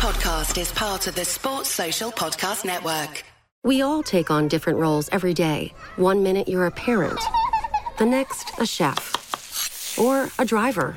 podcast is part of the Sports Social Podcast Network. We all take on different roles every day. One minute you're a parent, the next, a chef, or a driver.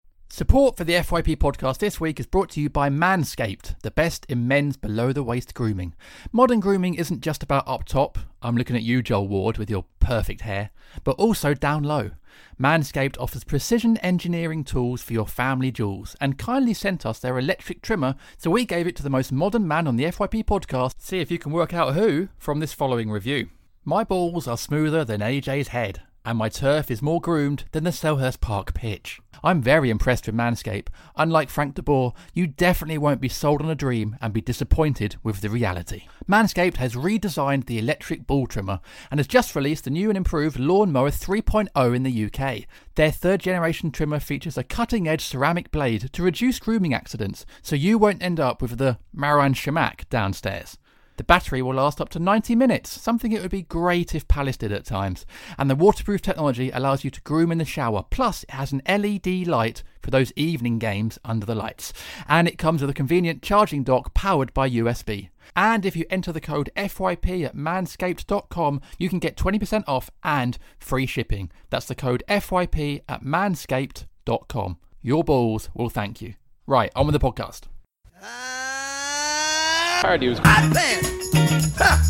Support for the FYP podcast this week is brought to you by Manscaped, the best in men's below the waist grooming. Modern grooming isn't just about up top, I'm looking at you, Joel Ward, with your perfect hair, but also down low. Manscaped offers precision engineering tools for your family jewels and kindly sent us their electric trimmer, so we gave it to the most modern man on the FYP podcast. See if you can work out who from this following review. My balls are smoother than AJ's head and my turf is more groomed than the Selhurst Park pitch. I'm very impressed with Manscaped. Unlike Frank de Boer, you definitely won't be sold on a dream and be disappointed with the reality. Manscaped has redesigned the electric ball trimmer and has just released the new and improved Lawnmower 3.0 in the UK. Their third generation trimmer features a cutting edge ceramic blade to reduce grooming accidents, so you won't end up with the Marouane Chamakh downstairs. The battery will last up to 90 minutes, something it would be great if Palace did at times. And the waterproof technology allows you to groom in the shower. Plus, it has an LED light for those evening games under the lights. And it comes with a convenient charging dock powered by USB. And if you enter the code FYP at manscaped.com, you can get 20% off and free shipping. That's the code FYP at manscaped.com. Your balls will thank you. Right, on with the podcast. Ah. Pardew's Hot pants. Ha.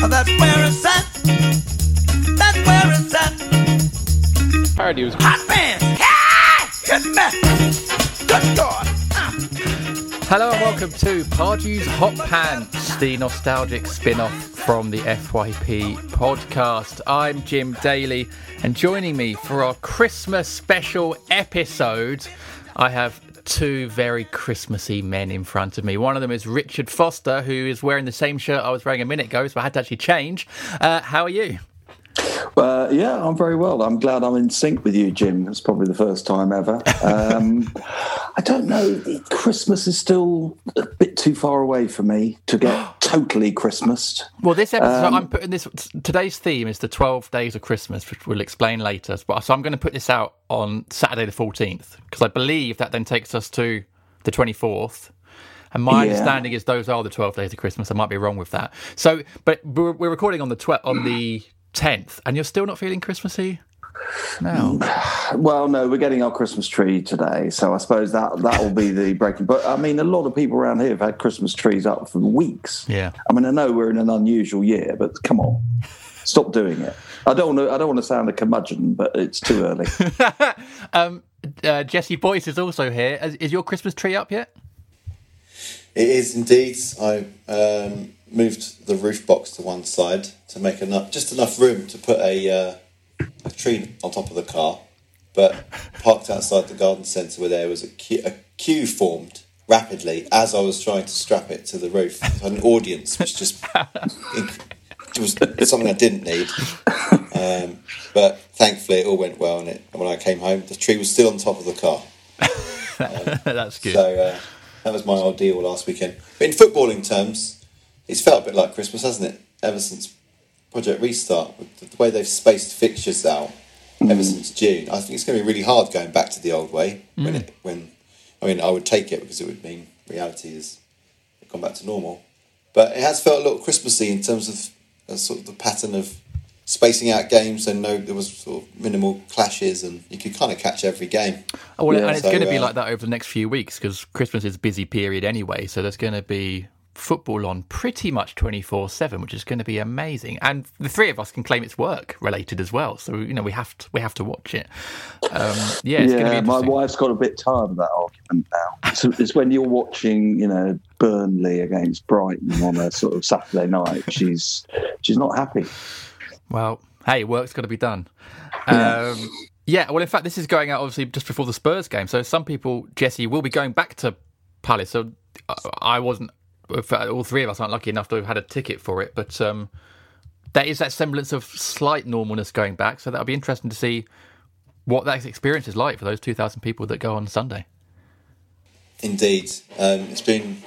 Oh, that's where it's at. That's where it's at. Pardew's Hot pants. Ha! Good mess. Good God. Hello and welcome to Pardew's Hot Pants, the nostalgic spin-off from the FYP podcast. I'm Jim Daly, and joining me for our Christmas special episode, I have two very Christmassy men in front of me. One of them is Richard Foster, who is wearing the same shirt I was wearing a minute ago, so I had to actually change. Uh, how are you? Uh, yeah, I'm very well. I'm glad I'm in sync with you, Jim. It's probably the first time ever. Um, I don't know. Christmas is still a bit too far away for me to get totally Christmased. Well, this episode, Um, I'm putting this. Today's theme is the 12 days of Christmas, which we'll explain later. So I'm going to put this out on Saturday the 14th because I believe that then takes us to the 24th. And my Yeah. understanding is those are the 12 days of Christmas. I might be wrong with that. So, but we're, we're recording on the 12 on the 10th, and you're still not feeling Christmassy. No. Well, no, we're getting our Christmas tree today, so I suppose that that will be the breaking. But I mean, a lot of people around here have had Christmas trees up for weeks. Yeah. I mean, I know we're in an unusual year, but come on, stop doing it. I don't want to. I don't want to sound a curmudgeon, but it's too early. um, uh, Jesse Boyce is also here. Is, is your Christmas tree up yet? It is indeed. I um, moved the roof box to one side to make enough, just enough room to put a, uh, a tree on top of the car. But parked outside the garden centre where there was a queue, a queue formed rapidly as I was trying to strap it to the roof. An audience was just it was something I didn't need. Um, but thankfully, it all went well. And it, when I came home, the tree was still on top of the car. That's good. So uh, that was my ordeal last weekend. But in footballing terms, it's felt a bit like Christmas, hasn't it? Ever since Project Restart, the the way they've spaced fixtures out ever since June, I think it's going to be really hard going back to the old way. When it, when I mean, I would take it because it would mean reality has gone back to normal. But it has felt a little Christmassy in terms of uh, sort of the pattern of spacing out games and no, there was sort of minimal clashes and you could kind of catch every game. Oh, well, Yeah. and it's So, going to be uh, like that over the next few weeks because Christmas is a busy period anyway. So there's going to be football on pretty much 24 7, which is going to be amazing. And the three of us can claim it's work related as well. So, you know, we have to, we have to watch it. Um, yeah, it's going to be yeah, my wife's got a bit tired of that argument now. So it's when you're watching, you know, Burnley against Brighton on a sort of Saturday night. She's she's not happy. Well, hey, work's got to be done. Um, yeah, well, in fact, this is going out obviously just before the Spurs game. So some people, Jesse, will be going back to Palace. So uh, I wasn't, all three of us aren't lucky enough to have had a ticket for it. But um, there is that semblance of slight normalness going back. So that'll be interesting to see what that experience is like for those 2,000 people that go on Sunday. Indeed, um, it's been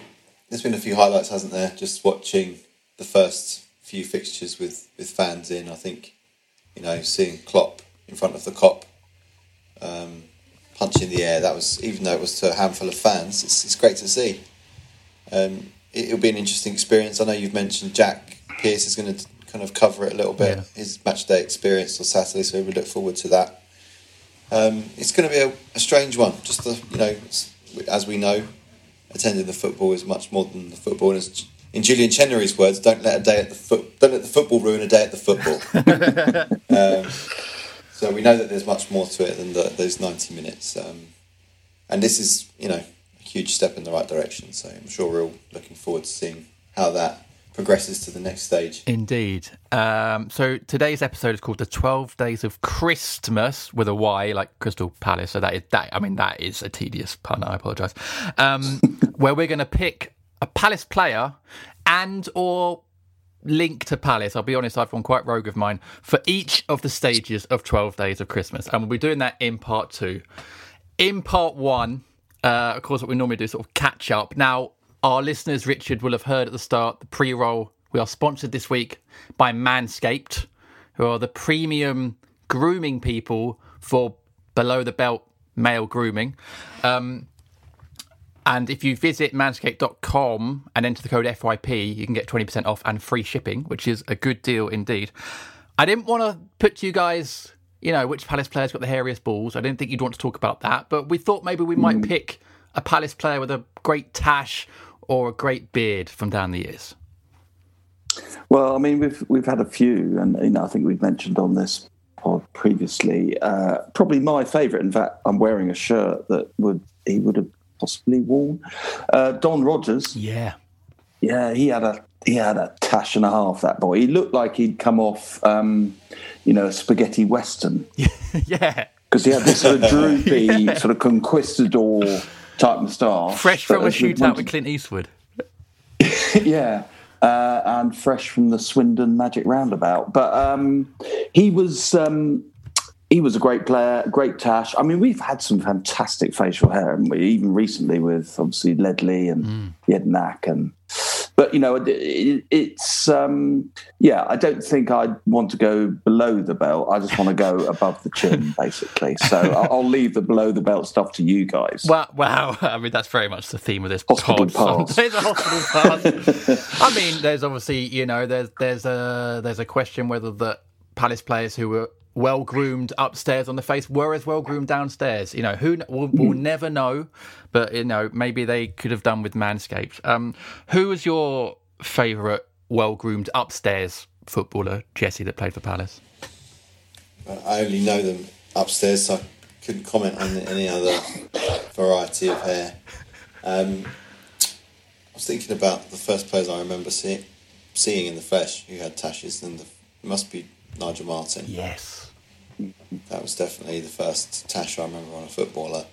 there's been a few highlights, hasn't there? Just watching the first few fixtures with with fans in. I think you know seeing Klopp in front of the Kop, um, the air. That was even though it was to a handful of fans. It's, it's great to see. Um, it, will be an interesting experience. I know you've mentioned Jack Pierce is going to kind of cover it a little bit. Yeah. His match day experience on Saturday, so we look forward to that. Um, it's going to be a, a strange one. Just the you know, as we know, attending the football is much more than the football. And as, in Julian Chenery's words, don't let a day at the foot, don't let the football ruin a day at the football. um, so we know that there's much more to it than the, those 90 minutes. Um, and this is, you know, huge step in the right direction. So I'm sure we're all looking forward to seeing how that progresses to the next stage. Indeed. Um, so today's episode is called "The Twelve Days of Christmas" with a Y, like Crystal Palace. So that is that. I mean, that is a tedious pun. I apologise. Um, where we're going to pick a Palace player and or link to Palace. I'll be honest, I've gone quite rogue of mine for each of the stages of 12 Days of Christmas. And we'll be doing that in part two. In part one, uh, of course, what we normally do is sort of catch up. Now, our listeners, Richard, will have heard at the start the pre roll. We are sponsored this week by Manscaped, who are the premium grooming people for below the belt male grooming. Um, and if you visit manscaped.com and enter the code FYP, you can get 20% off and free shipping, which is a good deal indeed. I didn't want to put you guys, you know, which Palace player's got the hairiest balls. I didn't think you'd want to talk about that, but we thought maybe we might pick a Palace player with a great tash or a great beard from down the years. Well, I mean, we've we've had a few, and you know, I think we've mentioned on this pod previously. Uh, probably my favourite. In fact, I'm wearing a shirt that would he would have possibly worn. Uh, Don Rogers. Yeah. Yeah, he had a he had a tash and a half. That boy. He looked like he'd come off, um, you know, a spaghetti western yeah. because he had this sort of droopy, sort of conquistador type moustache. Fresh from a shootout wanted- with Clint Eastwood. yeah, uh, and fresh from the Swindon Magic Roundabout. But um, he was um, he was a great player, great tash. I mean, we've had some fantastic facial hair, haven't we? Even recently with obviously Ledley and Jedinak and. But you know, it, it, it's um, yeah. I don't think I'd want to go below the belt. I just want to go above the chin, basically. So I'll, I'll leave the below the belt stuff to you guys. Wow, wow. I mean, that's very much the theme of this Hospital pod. pass. There's a hospital pass. I mean, there's obviously, you know, there's there's a there's a question whether the Palace players who were well groomed upstairs on the face were as well groomed downstairs. You know, who we'll, we'll never know, but you know, maybe they could have done with Manscaped. Um, who was your favourite well groomed upstairs footballer, Jesse, that played for Palace? I only know them upstairs, so I couldn't comment on any other variety of hair. Um, I was thinking about the first players I remember see, seeing in the flesh who had tashes, and the, it must be Nigel Martyn. Yes. That was definitely the first tash I remember on a footballer.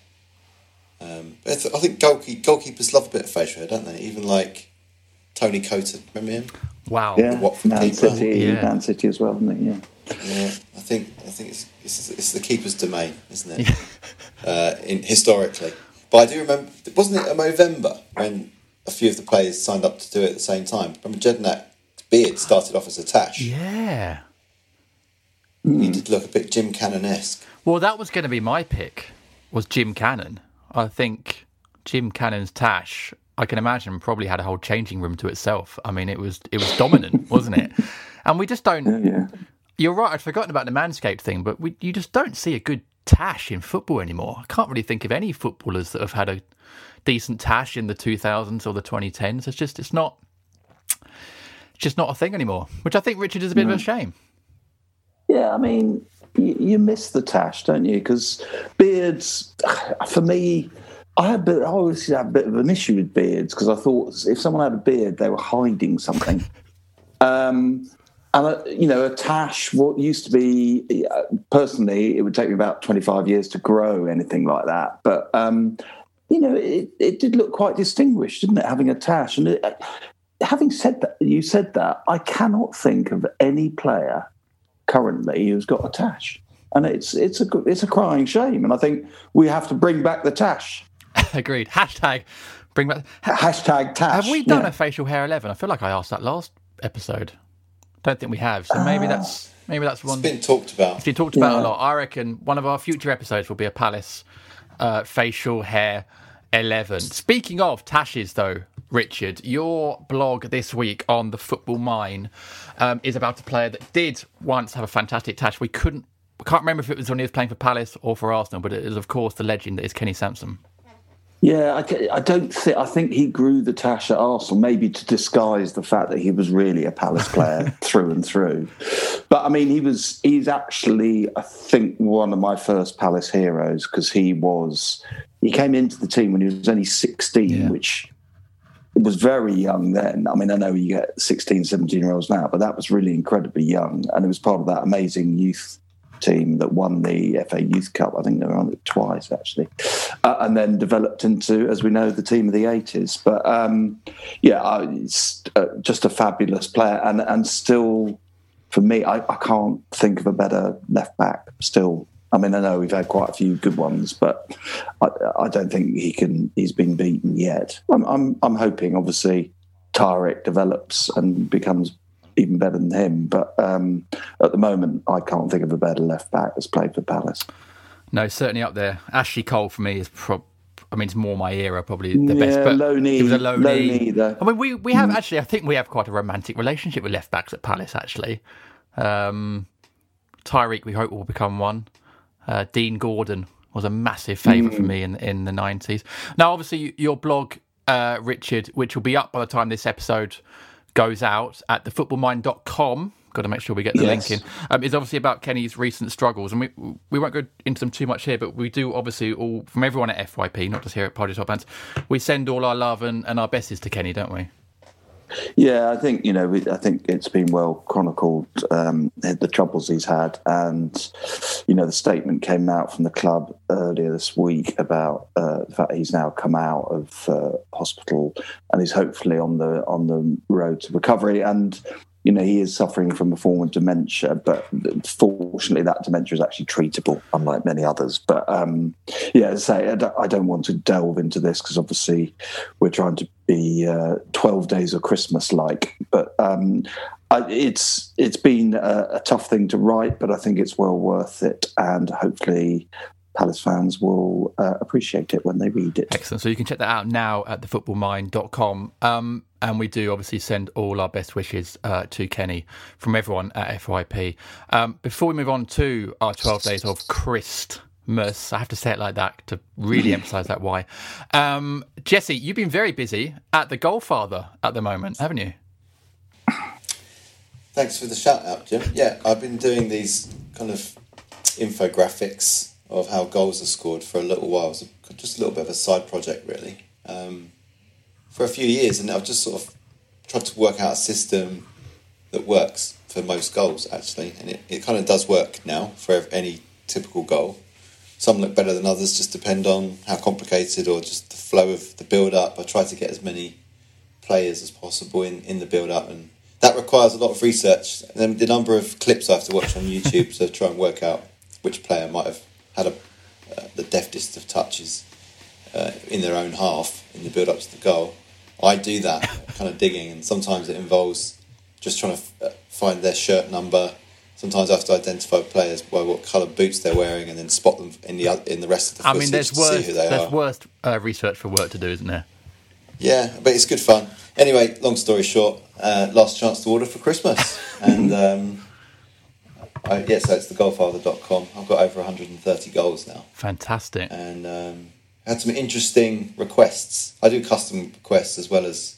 Um, I, th- I think goalkeep- goalkeepers love a bit of facial hair, don't they? Even like Tony Coton, remember him? Wow. yeah, Watford Man keeper. City, Yeah. Man City as well, isn't it? Yeah. Yeah, I think I think it's it's, it's the keeper's domain, isn't it? uh, in historically, but I do remember, wasn't it a November when a few of the players signed up to do it at the same time? Remember Jedinak's beard started off as a tash. Yeah. He did look a bit Jim Cannon esque. Well, that was going to be my pick. Was Jim Cannon? I think Jim Cannon's tash. I can imagine probably had a whole changing room to itself. I mean, it was it was dominant, wasn't it? And we just don't. Yeah. You're right. I'd forgotten about the manscaped thing, but we you just don't see a good tash in football anymore. I can't really think of any footballers that have had a decent tash in the 2000s or the 2010s. It's just it's not. It's just not a thing anymore, which I think Richard is a bit of a shame. Yeah, I mean, you, you miss the tash, don't you? Because beards, for me, I had bit, I always had a bit of an issue with beards because I thought if someone had a beard, they were hiding something. um, and uh, you know, a tash. What used to be, uh, personally, it would take me about twenty-five years to grow anything like that. But um, you know, it, it did look quite distinguished, didn't it? Having a tash, and it, having said that, you said that I cannot think of any player currently who's got a tash, and it's it's a it's a crying shame. And I think we have to bring back the tash. Agreed. Hashtag bring back. Hashtag tash. Have we done yeah. a facial hair eleven? I feel like I asked that last episode. Don't think we have. So maybe that's maybe that's It's one. been talked about. It's been talked about a lot. I reckon one of our future episodes will be a Palace uh, facial hair 11. Speaking of tashes, though, Richard, your blog this week on the Football Mine um, is about a player that did once have a fantastic tash. We couldn't, I can't remember if it was when he was playing for Palace or for Arsenal, but it is, of course, the legend that is Kenny Sansom. Yeah, I, I don't think. I think he grew the tash at Arsenal, maybe to disguise the fact that he was really a Palace player through and through. But I mean, he was. He's actually, I think, one of my first Palace heroes because he was. He came into the team when he was only sixteen, Yeah. which was very young then. I mean, I know you get 16, 17 year olds now, but that was really incredibly young, and it was part of that amazing youth team that won the FA Youth Cup. I think they were on it twice actually, uh, and then developed into, as we know, the team of the eighties. But um, yeah, it's uh, just a fabulous player, and and still, for me, I, I can't think of a better left back. Still, I mean, I know we've had quite a few good ones, but I, I don't think he can. He's been beaten yet. I'm I'm, I'm hoping, obviously. Tyrick develops and becomes even better than him. But um, at the moment, I can't think of a better left back that's played for Palace. No, certainly up there. Ashley Cole for me is prob. I mean, it's more my era, probably the best. Yeah, But low knee, He was a low, low knee. knee. I mean, we we have actually. I think we have quite a romantic relationship with left backs at Palace. Actually, um, Tyrick, we hope will become one. Uh, Dean Gordon was a massive favourite for me in in the nineties. Now, obviously, your blog, uh, Richard, which will be up by the time this episode goes out at thefootballmine.com. Got to make sure we get the Yes. link in. Um, is obviously about Kenny's recent struggles, and we we won't go into them too much here, but we do obviously all from everyone at FYP, not just here at Pardew's Hot Pants, we send all our love and, and our besties to Kenny, don't we? Yeah, I think you know. I think it's been well chronicled um, the troubles he's had, and you know the statement came out from the club earlier this week about uh, the fact he's now come out of uh, hospital and is hopefully on the on the road to recovery. And you know he is suffering from a form of dementia, but fortunately that dementia is actually treatable, unlike many others. But um, yeah, say, I I don't want to delve into this because obviously we're trying to be uh, 12 days of Christmas like. But um, I, it's it's been a, a tough thing to write, but I think it's well worth it, and hopefully. Palace fans will uh, appreciate it when they read it. Excellent. So you can check that out now at thefootballmine.com. Um, and we do obviously send all our best wishes uh, to Kenny from everyone at FYP. Um, before we move on to our 12 days of Christmas, I have to say it like that to really emphasise that why. Um, Jesse, you've been very busy at the Goldfather at the moment, haven't you? Thanks for the shout out, Jim. Yeah, I've been doing these kind of infographics of how goals are scored for a little while. A- just a little bit of a side project, really, um, for a few years, and I've just sort of tried to work out a system that works for most goals, actually, and it, it kind of does work now for any typical goal. Some look better than others, just depend on how complicated or just the flow of the build up. I try to get as many players as possible in, in the build up and that requires a lot of research and then the number of clips I have to watch on YouTube to try and work out which player might have had a, uh, the deftest of touches uh, in their own half in the build up to the goal. I do that kind of digging and sometimes it involves just trying to f- uh, find their shirt number. Sometimes I have to identify players by what colour boots they're wearing and then spot them in the in the rest of the I mean, there's to worse, see who they there's are. worse uh, research for work to do, isn't there? Yeah, but it's good fun. Anyway, long story short, uh, last chance to order for Christmas. and um, I, yeah, so it's thegolfather.com. I've got over 130 goals now. Fantastic. And um, had some interesting requests. I do custom requests as well as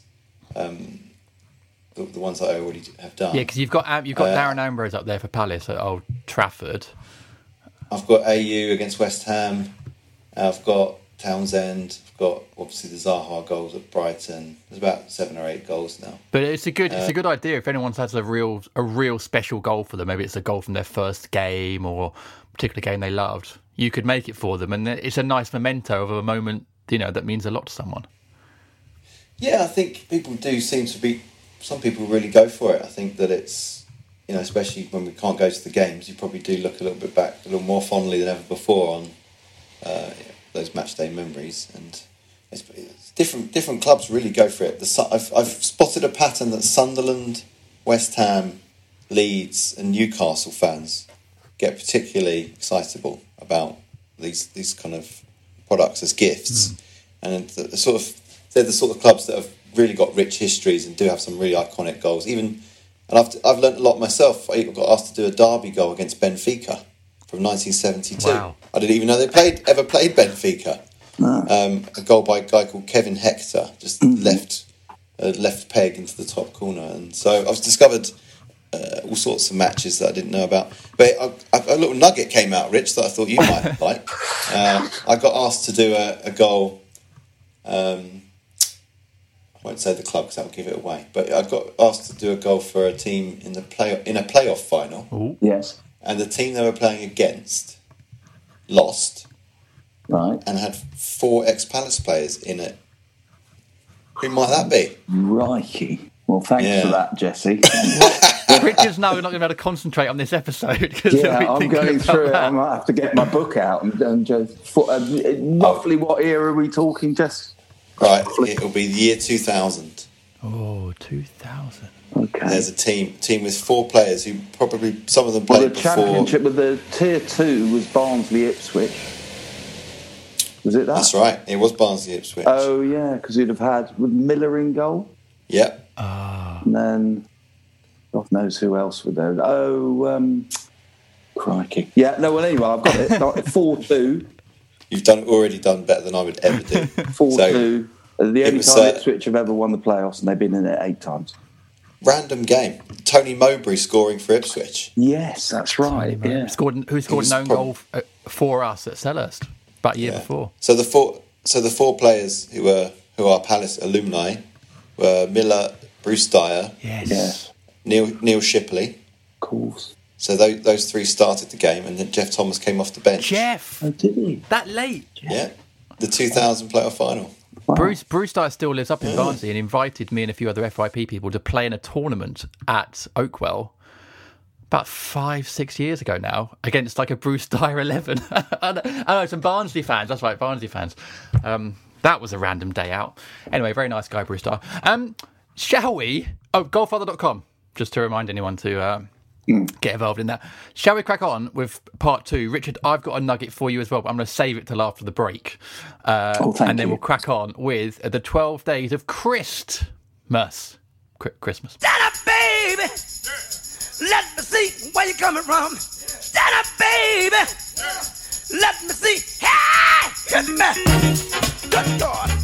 um, the, the ones that I already have done. Yeah, because you've got you've got Uh, Darren Ambrose up there for Palace at Old Trafford. I've got Ayew against West Ham. I've got Townsend. I've got obviously the Zaha goals at Brighton. There's about seven or eight goals now. But it's a good it's a Uh, good idea if anyone has a real a real special goal for them. Maybe it's a goal from their first game or a particular game they loved. You could make it for them, and it's a nice memento of a moment you know that means a lot to someone. Yeah, I think people do seem to be some people really go for it. I think that it's you know, especially when we can't go to the games, you probably do look a little bit back, a little more fondly than ever before on uh, those match day memories. And it's, it's different different clubs really go for it. The, I've, I've spotted a pattern that Sunderland, West Ham, Leeds, and Newcastle fans get particularly excitable about these these kind of products as gifts, and the, the sort of they're the sort of clubs that have really got rich histories and do have some really iconic goals. Even and I've I've learnt a lot myself. I got asked to do a derby goal against Benfica from 1972. Wow. I didn't even know they played ever played Benfica. Um, a goal by a guy called Kevin Hector, just left a left peg into the top corner, and so I've discovered uh, all sorts of matches that I didn't know about. But I, I, a little nugget came out, Rich, that I thought you might like. Uh, I got asked to do a, a goal. Um, I won't say the club because that will give it away. But I got asked to do a goal for a team in the play in a playoff final, Yes. and the team they were playing against lost Right. and had four ex Palace players in it. Who might that be? Righty. Well, thanks Yeah. for that, Jesse. Richard's now not going to be able to concentrate on this episode because yeah, I'm going through it. I might have to get my book out and, and just for, uh, roughly what era are we talking, Jess? Right, it'll be the year 2000. Oh, 2000. Okay. There's a team team with four players who probably some of them well, played the before. championship with the tier two was Barnsley Ipswich. Was it that? That's right. It was Barnsley Ipswich. Oh yeah, because you'd have had with Miller in goal, Yep. and then God knows who else would there. Oh, um, crikey. Yeah. No. Well, anyway, I've got it. Four two. You've done already done better than I would ever do. Four so two. The it only was, time uh, Ipswich have ever won the playoffs, and they've been in it eight times. random game. Tony Mowbray scoring for Ipswich. Yes, that's right. Yeah. Scored, who scored was an own prob- goal uh, for us at Selhurst about a year Yeah. before? So the four so the four players who were who are Palace alumni were Miller, Bruce Dyer, Yes. Yes. Neil Neil Shipperley. Of course. So those, those three started the game, and then Geoff Thomas came off the bench. Geoff, Oh, did he? that late. Yeah, the 2000 playoff final. Wow. Bruce Bruce Dyer still lives up in Barnsley and invited me and a few other FYP people to play in a tournament at Oakwell about five, six years ago now against like a Bruce Dyer 11. I know some Barnsley fans. That's right, Barnsley fans. Um, that was a random day out. Anyway, very nice guy, Bruce Dyer. Um, shall we? Oh, golfather.com, just to remind anyone to. Uh, Get involved in that. Shall we crack on with part two? Richard, I've got a nugget for you as well, but I'm going to save it till after the break. Uh, Oh, thank and then you. we'll crack on with the 12 days of Christmas. Christmas. Stand up, baby. Let me see where you're coming from. Stand up, baby. Let me see. Hey, hit me. Good God.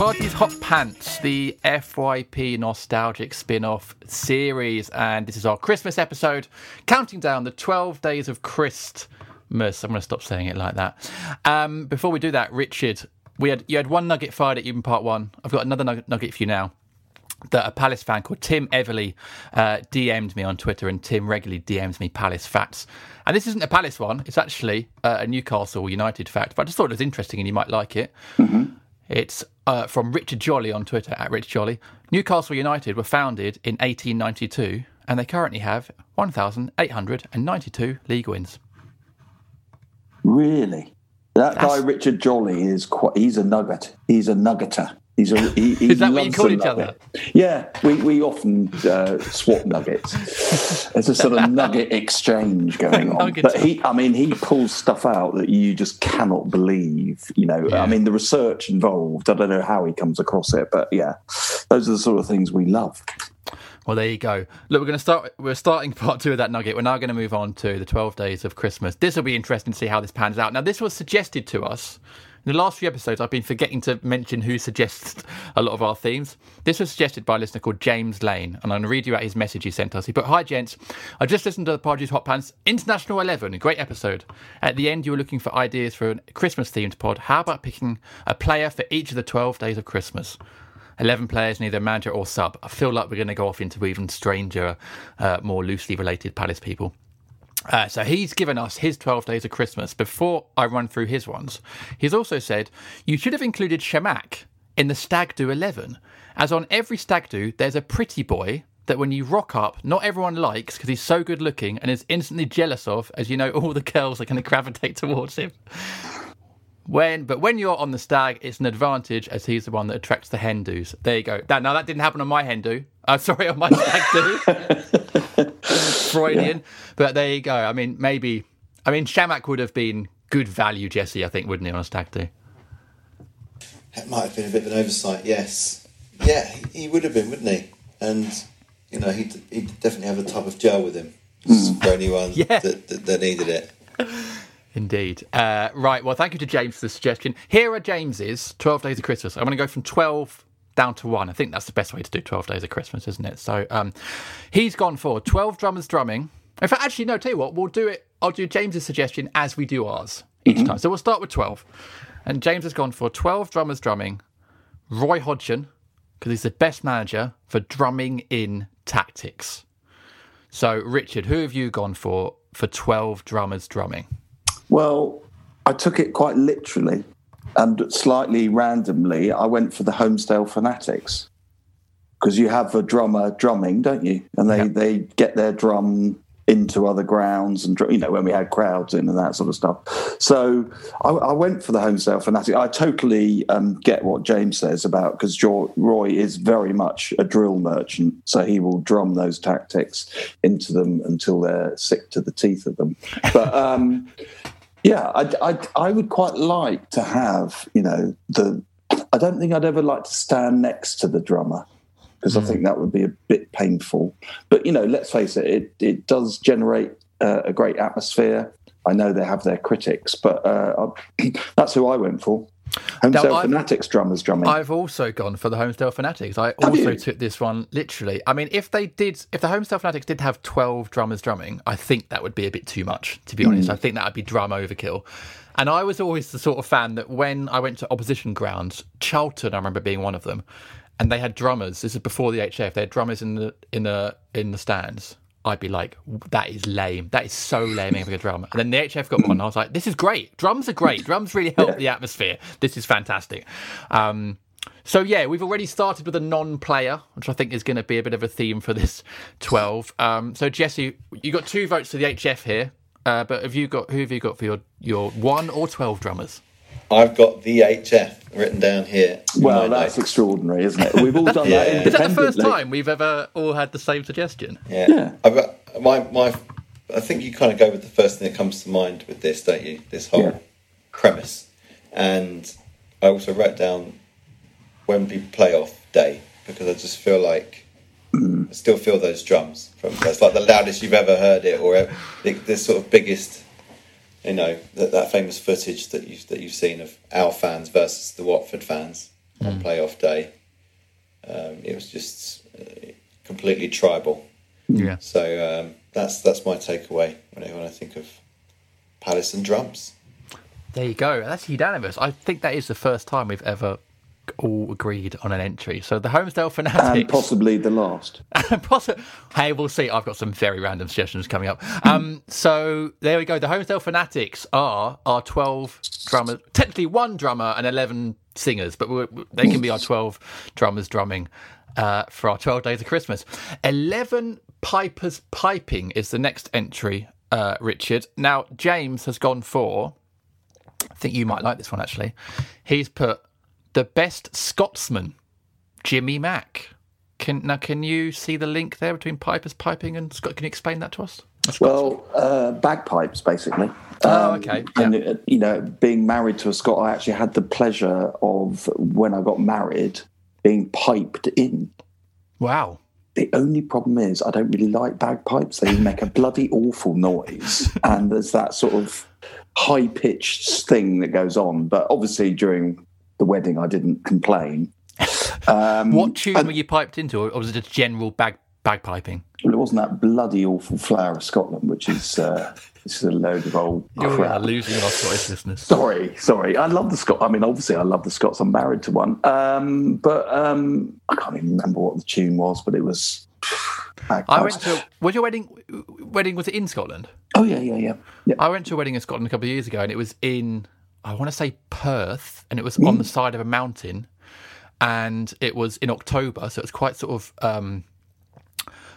Pardew's Hot Pants, the FYP nostalgic spin off series. And this is our Christmas episode, counting down the 12 days of Christmas. I'm going to stop saying it like that. Um, before we do that, Richard, we had you had one nugget fired at you in part one. I've got another nugget, for you now. That a Palace fan called Tim Everly uh, DM'd me on Twitter, and Tim regularly DMs me Palace facts. And this isn't a Palace one; it's actually uh, a Newcastle United fact. But I just thought it was interesting, and you might like it. It's uh, from Richard Jolly on Twitter at Rich Jolly. Newcastle United were founded in 1892, and they currently have 1,892 league wins. Really? That That's- guy Richard Jolly is quite. He's a nugget. He's a nuggeter. He's a. He, he Is that what you call each other? Yeah, we we often uh, swap nuggets. There's a sort of nugget exchange going on. But he, I mean, he pulls stuff out that you just cannot believe. You know, Yeah. I mean, the research involved. I don't know how he comes across it, but yeah, those are the sort of things we love. Well, there you go. Look, we're going to start. We're starting part two of that nugget. We're now going to move on to the twelve days of Christmas. This will be interesting to see how this pans out. Now, this was suggested to us In the last few episodes, I've been forgetting to mention who suggests a lot of our themes. This was suggested by a listener called James Lane, and I'm going to read you out his message he sent us. He put, Hi, gents. I just listened to the Pardews Hot Pants International 11. a Great episode. At the end, you were looking for ideas for a Christmas themed pod. How about picking a player for each of the 12 days of Christmas? 11 players, neither manager or sub. I feel like we're going to go off into even stranger, uh, more loosely related Palace people. Uh, so he's given us his 12 days of Christmas. Before I run through his ones, he's also said, You should have included Chamakh in the Stag Do 11, as on every Stag Do, there's a pretty boy that when you rock up, not everyone likes because he's so good looking and is instantly jealous of, as you know, all the girls are going to gravitate towards him. When, but when you're on the stag, it's an advantage as he's the one that attracts the hen do's. There you go. That, now that didn't happen on my hen do. Uh, sorry, on my stag do. Freudian. But there you go. I mean, maybe. I mean, Chamakh would have been good value, Jesse. I think, wouldn't he, on a stag do? That might have been a bit of an oversight, yes. Yeah, he, he would have been, wouldn't he? And, you know, he'd, he'd definitely have a tub of gel with him for anyone Yeah. that, that, that needed it. Indeed. Uh, right. Well, thank you to James for the suggestion. Here are James's 12 Days of Christmas. I'm going to go from 12 down to 1. I think that's the best way to do 12 Days of Christmas, isn't it? So um, he's gone for 12 drummers drumming. In fact, actually, no, tell you what, we'll do it. I'll do James's suggestion as we do ours each time. So we'll start with 12. And James has gone for 12 drummers drumming, Roy Hodgson, because he's the best manager for drumming in tactics. So, Richard, who have you gone for for 12 drummers drumming? Well, I took it quite literally and slightly randomly. I went for the Holmesdale Fanatics because you have a drummer drumming, don't you? And they, Yeah. they get their drum into other grounds and, you know, when we had crowds in and that sort of stuff. So I, I went for the Holmesdale Fanatics. I totally um, get what James says about because Roy is very much a drill merchant. So he will drum those tactics into them until they're sick to the teeth of them. But, um, yeah, I, I, I would quite like to have, you know, the. I don't think I'd ever like to stand next to the drummer because I think that would be a bit painful. But you know, let's face it, it it does generate uh, a great atmosphere. I know they have their critics, but uh, that's who I went for. Holmesdale I've- Fanatics drummers drumming. I've also gone for the Holmesdale Fanatics. I Have also you? took this one literally. I mean, if they did, if the Homestale Fanatics did have 12 drummers drumming, I think that would be a bit too much, to be honest. Mm. I think that would be drum overkill. And I was always the sort of fan that when I went to opposition grounds, Charlton, I remember being one of them, and they had drummers. This is before the HF. They had drummers in the in the in the stands. I'd be like, that is lame. That is so lame having a drum. And then the HF got one. I was like, this is great. Drums are great. Drums really help the atmosphere. This is fantastic. Um, so yeah, we've already started with a non-player, which I think is going to be a bit of a theme for this twelve. Um, so Jesse, you got two votes for the HF here, uh, but have you got who have you got for your your one or twelve drummers? I've got VHF written down here. in well, that's notes. extraordinary, isn't it? We've all done that Yeah. Is that the first time we've ever all had the same suggestion? Yeah. Yeah. I've got my my. I think you kind of go with the first thing that comes to mind with this, don't you? This whole Yeah. premise, and I also wrote down Wembley playoff day because I just feel like mm. I still feel those drums from that's like the loudest you've ever heard it, or the, the sort of biggest. You know that, that famous footage that you that you've seen of our fans versus the Watford fans on playoff day. Um, it was just uh, completely tribal. Yeah. So um, that's that's my takeaway when I, when I think of Palace and drums. There you go. That's unanimous. I think that is the first time we've ever all agreed on an entry. So the Holmesdale Fanatics. and possibly the last. Possi- hey, we'll see. I've got some very random suggestions coming up. Um, so there we go. The Holmesdale Fanatics are our 12 drummers, technically one drummer and 11 singers, but we're, they can be our 12 drummers drumming uh, for our 12 days of Christmas. 11 pipers piping is the next entry, uh, Richard. Now, James has gone for, I think you might like this one actually. He's put the best Scotsman, Jimmy Mack. Can now can you see the link there between pipers piping and Scot? Can you explain that to us? Well, uh, bagpipes, basically. Oh, Um, okay, And, yeah. uh, you know, being married to a Scot, I actually had the pleasure of, when I got married, being piped in. Wow. The only problem is I don't really like bagpipes. They make a bloody awful noise. And there's that sort of high pitched thing that goes on. But obviously, during the wedding, I didn't complain. Um, What tune and were you piped into, or was it just general bag bagpiping? Well, it wasn't that bloody awful flower of Scotland, which is uh, this is a load of old You are crap. losing our Scottish listeners. Sorry, sorry. I love the Scots. I mean, obviously, I love the Scots. I'm married to one. Um, but um, I can't even remember what the tune was, but it was. I went to. Was your wedding? Wedding was it in Scotland? Oh yeah, yeah, yeah, yeah. I went to a wedding in Scotland a couple of years ago, and it was in. I want to say Perth, and it was on the side of a mountain, and it was in October, so it was quite sort of um,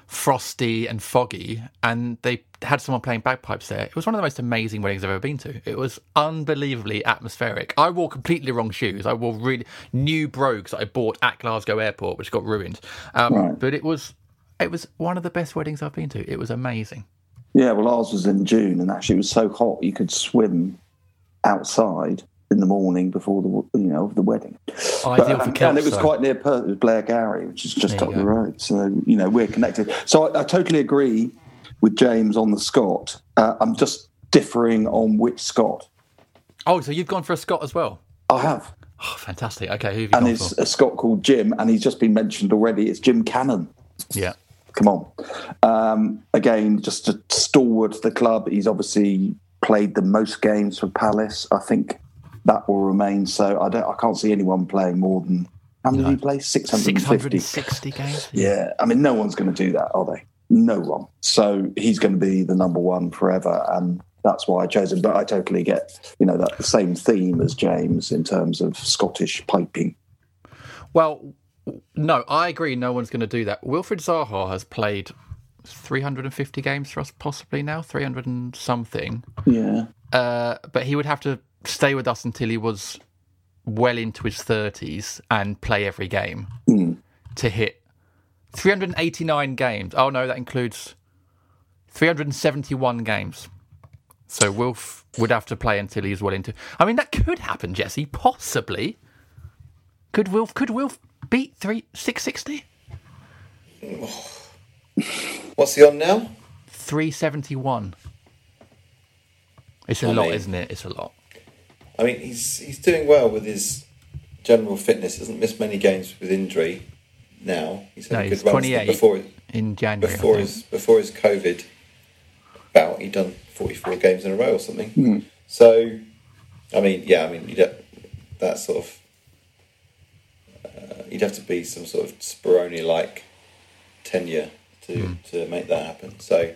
frosty and foggy, and they had someone playing bagpipes there. It was one of the most amazing weddings I've ever been to. It was unbelievably atmospheric. I wore completely wrong shoes. I wore really new brogues that I bought at Glasgow Airport, which got ruined. Um, Right. But it was it was one of the best weddings I've been to. It was amazing. Yeah, well, ours was in June, and actually, it was so hot you could swim outside in the morning before the you know of the wedding. Ideal for and, Celts, and it was quite near Perth. It was Blairgowrie, which is just up the road. So you know we're connected. So I, I totally agree with James on the Scot. Uh, I'm just differing on which Scot Oh, so you've gone for a Scot as well? I have, Oh, fantastic. Okay, who have you and it's for? a Scot called Jim, and he's just been mentioned already. It's Jim Cannon. Yeah. Come on. Um, again, just a stalwart the club. He's obviously played the most games for Palace. I think that will remain so. I don't. I can't see anyone playing more than how many did he play? Six hundred and fifty. 660 games? Yeah, I mean, no one's going to do that, are they? No one. So he's going to be the number one forever, and that's why I chose him. But I totally get, you know, that the same theme as James in terms of Scottish piping. Well, no, I agree. No one's going to do that. Wilfried Zaha has played 350 games for us, possibly now, 300 and something. Yeah, Uh, but he would have to stay with us until he was well into his 30s and play every game to hit 389 games. Oh, no, that includes 371 games. So Wilf would have to play until he's well into. I mean, that could happen, Jesse. Possibly. Could Wilf, Could Wilf beat three six sixty? What's he on now? 371. It's a I lot, mean- isn't it? It's a lot. I mean, he's he's doing well with his general fitness. Hasn't missed many games with injury. Now he's had No, a good run 28 before in January. I before his before his COVID bout. He'd done forty four games in a row or something. Hmm. So, I mean, yeah, I mean, you'd have, that sort of uh, you'd have to be some sort of Speroni like tenure to Hmm. to make that happen. So,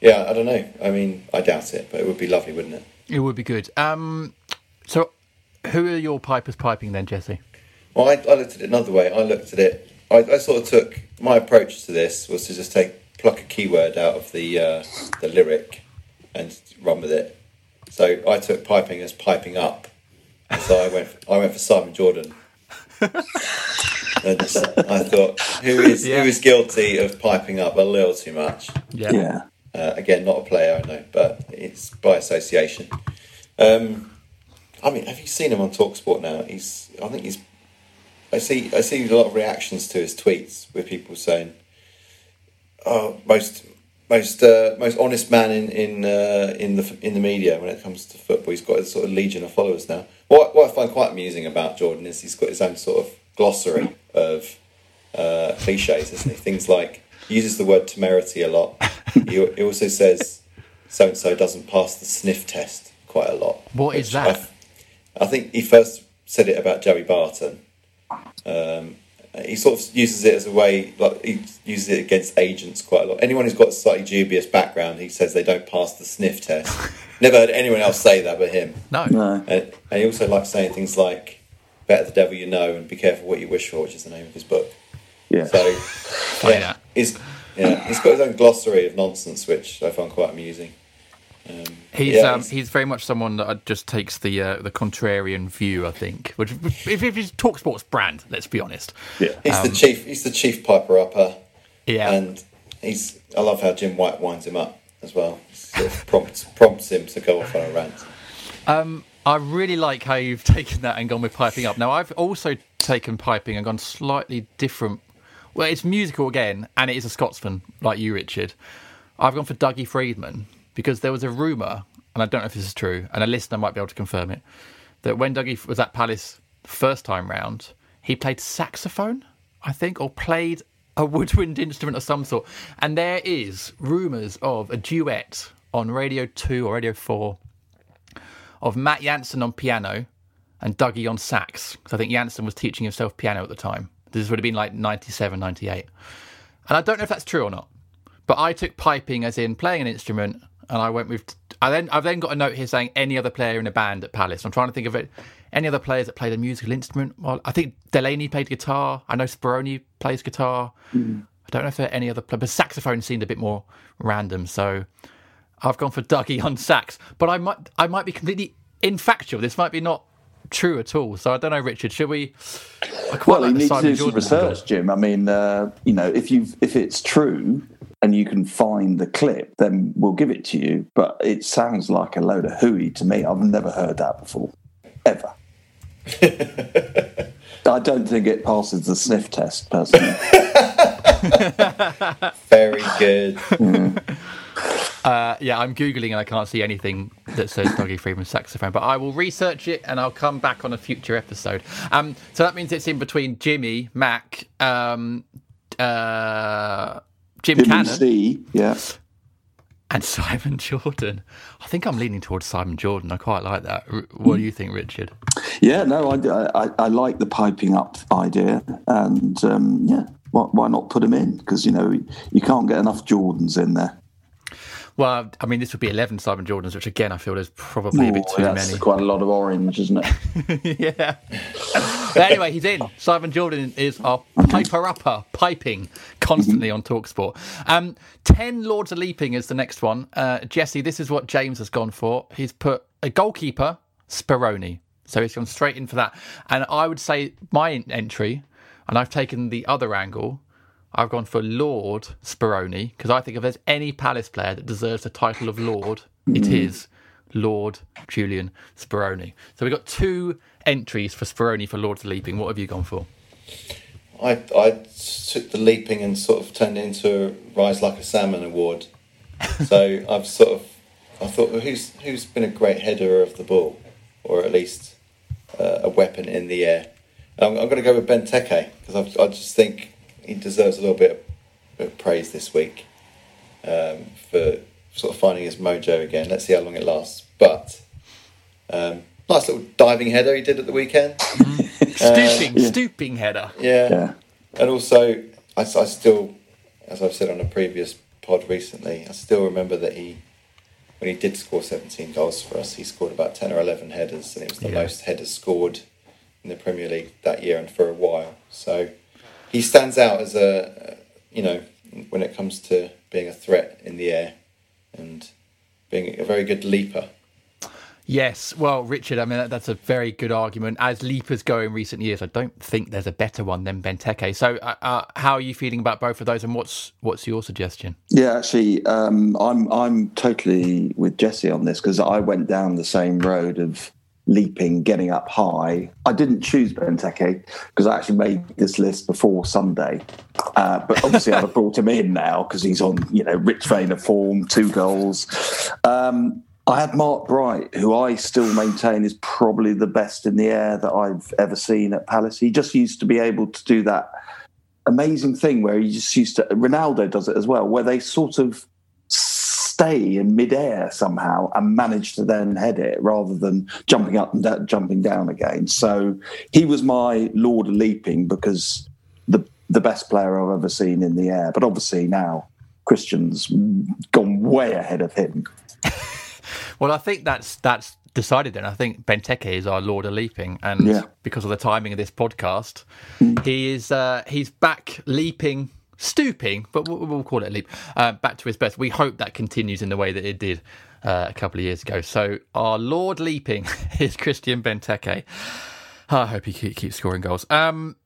yeah, I don't know. I mean, I doubt it, but it would be lovely, wouldn't it? It would be good. Um, so, who are your pipers piping then, Jesse? Well, I, I looked at it another way. I looked at it. I, I sort of took my approach to this was to just take pluck a keyword out of the uh, the lyric and run with it. So I took piping as piping up. So I went I went for Simon Jordan. and just, I thought, who is Yeah. who is guilty of piping up a little too much? yeah. Uh, again, not a player, I know, but it's by association. Um, I mean, have you seen him on Talksport now? He's, I think he's. I see, I see a lot of reactions to his tweets with people saying, "Oh, most, most, uh, most honest man in in uh, in the in the media when it comes to football. He's got a sort of legion of followers now. What what I find quite amusing about Jordan is he's got his own sort of glossary of uh, cliches, isn't he? Things like he uses the word temerity a lot. he, he also says so and so doesn't pass the sniff test quite a lot. What is that? I, I think he first said it about Joey Barton. Um, he sort of uses it as a way, like he uses it against agents quite a lot. Anyone who's got a slightly dubious background, he says they don't pass the sniff test. Never heard anyone else say that but him. No. No. And, and he also likes saying things like "better the devil you know" and "be careful what you wish for," which is the name of his book. Yeah. So, Yeah. yeah, he's yeah, he's got his own glossary of nonsense, which I find quite amusing. Um, He's yeah, um, he's- he's very much someone that just takes the uh, the contrarian view. I think, which if, if he's Talksport's brand, let's be honest. yeah. He's the chief. He's the chief piper upper. Yeah. and he's. I love how Jim White winds him up as well. Sort of prompts prompts him to go off on a rant. I really like how you've taken that and gone with piping up. Now, I've also taken piping and gone slightly different. Well, it's musical again, and it is a Scotsman like you, Richard. I've gone for Dougie Freedman because there was a rumor and I don't know if this is true, and a listener might be able to confirm it, that when Dougie was at Palace first time round, he played saxophone, I think, or played a woodwind instrument of some sort. And there is rumours of a duet on Radio 2 or Radio 4 of Matt Jansen on piano and Dougie on sax. Because I think Jansen was teaching himself piano at the time. This would have been like 97, 98. And I don't know if that's true or not. But I took piping as in playing an instrument, and I went with. I then I've then got a note here saying any other player in a band at Palace. I'm trying to think of it. Any other players that played a musical instrument? Well, I think Delaney played guitar. I know Speroni plays guitar. Mm. I don't know if there are any other players, but saxophone seemed a bit more random. So I've gone for Dougie on sax. But I might I might be completely infactual. This might be not true at all. So I don't know, Richard. Should we? I quite Well, you like the need to Simon do some research, angle. Jim. I mean, uh, you know, if you if it's true and you can find the clip, then we'll give it to you. But it sounds like a load of hooey to me. I've never heard that before, ever. I don't think it passes the sniff test, personally. Very good. Uh, yeah, I'm googling and I can't see anything that says Dougie Freedman saxophone, but I will research it and I'll come back on a future episode. Um, so that means it's in between Jimmy, Mac, um, uh, Jim Jimmy Cannon, C, yeah. and Simon Jordan. I think I'm leaning towards Simon Jordan. I quite like that. R- What do you think, Richard? Yeah, no, I, I, I like the piping up idea, and um, yeah, why, why not put him in? Because you know you can't get enough Jordans in there. Well, I mean, this would be 11 Simon Jordans, which again, I feel there's probably a bit too that's many. quite a lot of orange, isn't it? yeah. anyway, he's in. Simon Jordan is our piper upper, piping constantly on Talksport. Um, 10 Lords of Leaping is the next one. Uh, Jesse, this is what James has gone for. He's put a goalkeeper, Speroni. So he's gone straight in for that. And I would say my entry, and I've taken the other angle, I've gone for Lord Speroni, because I think if there's any Palace player that deserves the title of Lord, it is Lord Julian Speroni. So we've got two entries for Speroni for Lords of Leaping. What have you gone for? I, I took the leaping and sort of turned it into a Rise Like a Salmon award. So I've sort of, I thought, well, who's who's been a great header of the ball, or at least uh, a weapon in the air? I'm, I'm going to go with Benteke because I just think he deserves a little bit of, bit of praise this week um, for sort of finding his mojo again. Let's see how long it lasts. But um, nice little diving header he did at the weekend. Stooping, stooping header. Yeah. Yeah. And also, I, I still, as I've said on a previous pod recently, I still remember that he, when he did score 17 goals for us, he scored about 10 or 11 headers, and it was the Yeah. most headers scored in the Premier League that year and for a while. So he stands out as a, you know, when it comes to being a threat in the air and being a very good leaper. Yes, well, Richard, I mean, that, that's a very good argument. As leapers go in recent years, I don't think there's a better one than Benteke. So, uh, uh, how are you feeling about both of those, and what's what's your suggestion? Yeah, actually, um, I'm I'm totally with Jesse on this because I went down the same road of leaping, getting up high. I didn't choose Benteke because I actually made this list before Sunday, uh, but obviously I'd have brought him in now because he's on you know rich vein of form, two goals. Um, I had Mark Bright, who I still maintain is probably the best in the air that I've ever seen at Palace. He just used to be able to do that amazing thing where he just used to Ronaldo does it as well, where they sort of stay in midair somehow and manage to then head it rather than jumping up and da- jumping down again. So he was my Lord of Leaping because the the best player I've ever seen in the air. But obviously now Christian's gone way ahead of him. Well, I think that's that's decided. Then I think Benteke is our Lord of Leaping, and Yeah. because of the timing of this podcast, he is uh, he's back leaping, stooping, but we'll, we'll call it a leap, uh, back to his best. We hope that continues in the way that it did uh, a couple of years ago. So our Lord leaping is Christian Benteke. I hope he keep, keeps scoring goals. Um,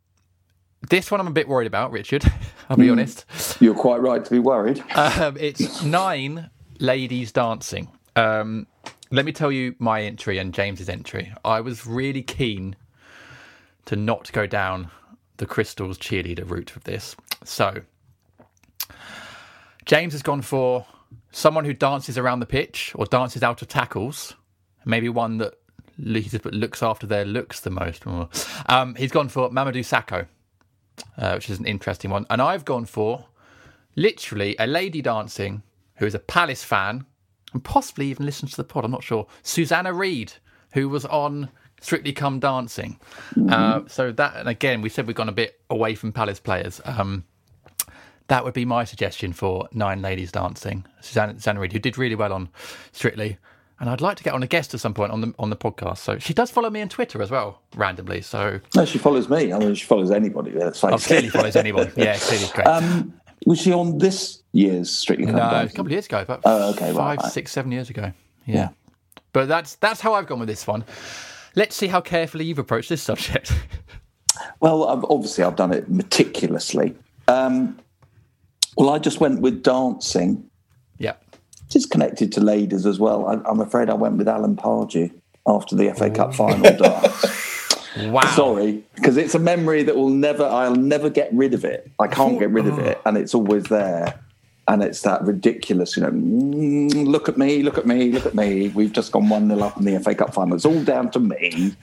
this one I'm a bit worried about, Richard. I'll be honest. You're quite right to be worried. Um, it's nine ladies dancing. Um, let me tell you my entry and James's entry. I was really keen to not go down the Crystals cheerleader route of this. So, James has gone for someone who dances around the pitch or dances out of tackles, maybe one that he's just put looks after their looks the most. Um, he's gone for Mamadou Sakho, uh, which is an interesting one. And I've gone for literally a lady dancing who is a Palace fan and possibly even listens to the pod. I'm not sure. Susanna Reid, who was on Strictly Come Dancing. Uh, so that, and again, we said we've gone a bit away from Palace players. Um, that would be my suggestion for Nine Ladies Dancing. Susanna, Susanna Reid, who did really well on Strictly. And I'd like to get on a guest at some point on the on the podcast. So she does follow me on Twitter as well, randomly. So No, she follows me. I mean, she follows anybody. Let's oh, clearly follows anybody. Yeah, clearly great. Um, was she on this year's Strictly no, a couple of years ago, about Oh, okay, five, right. six, seven years ago. Yeah. Yeah. But that's that's how I've gone with this one. Let's see how carefully you've approached this subject. Well, obviously, I've done it meticulously. Um, well, I just went with dancing, yeah. just connected to ladies as well. I, I'm afraid I went with Alan Pardew after the FA Cup final dance. Wow. Sorry, because it's a memory that will never, I'll never get rid of it. I can't get rid of it, and it's always there. And it's that ridiculous, you know, "Mm, look at me, look at me, look at me. We've just gone 1 0 up in the FA Cup final. It's all down to me,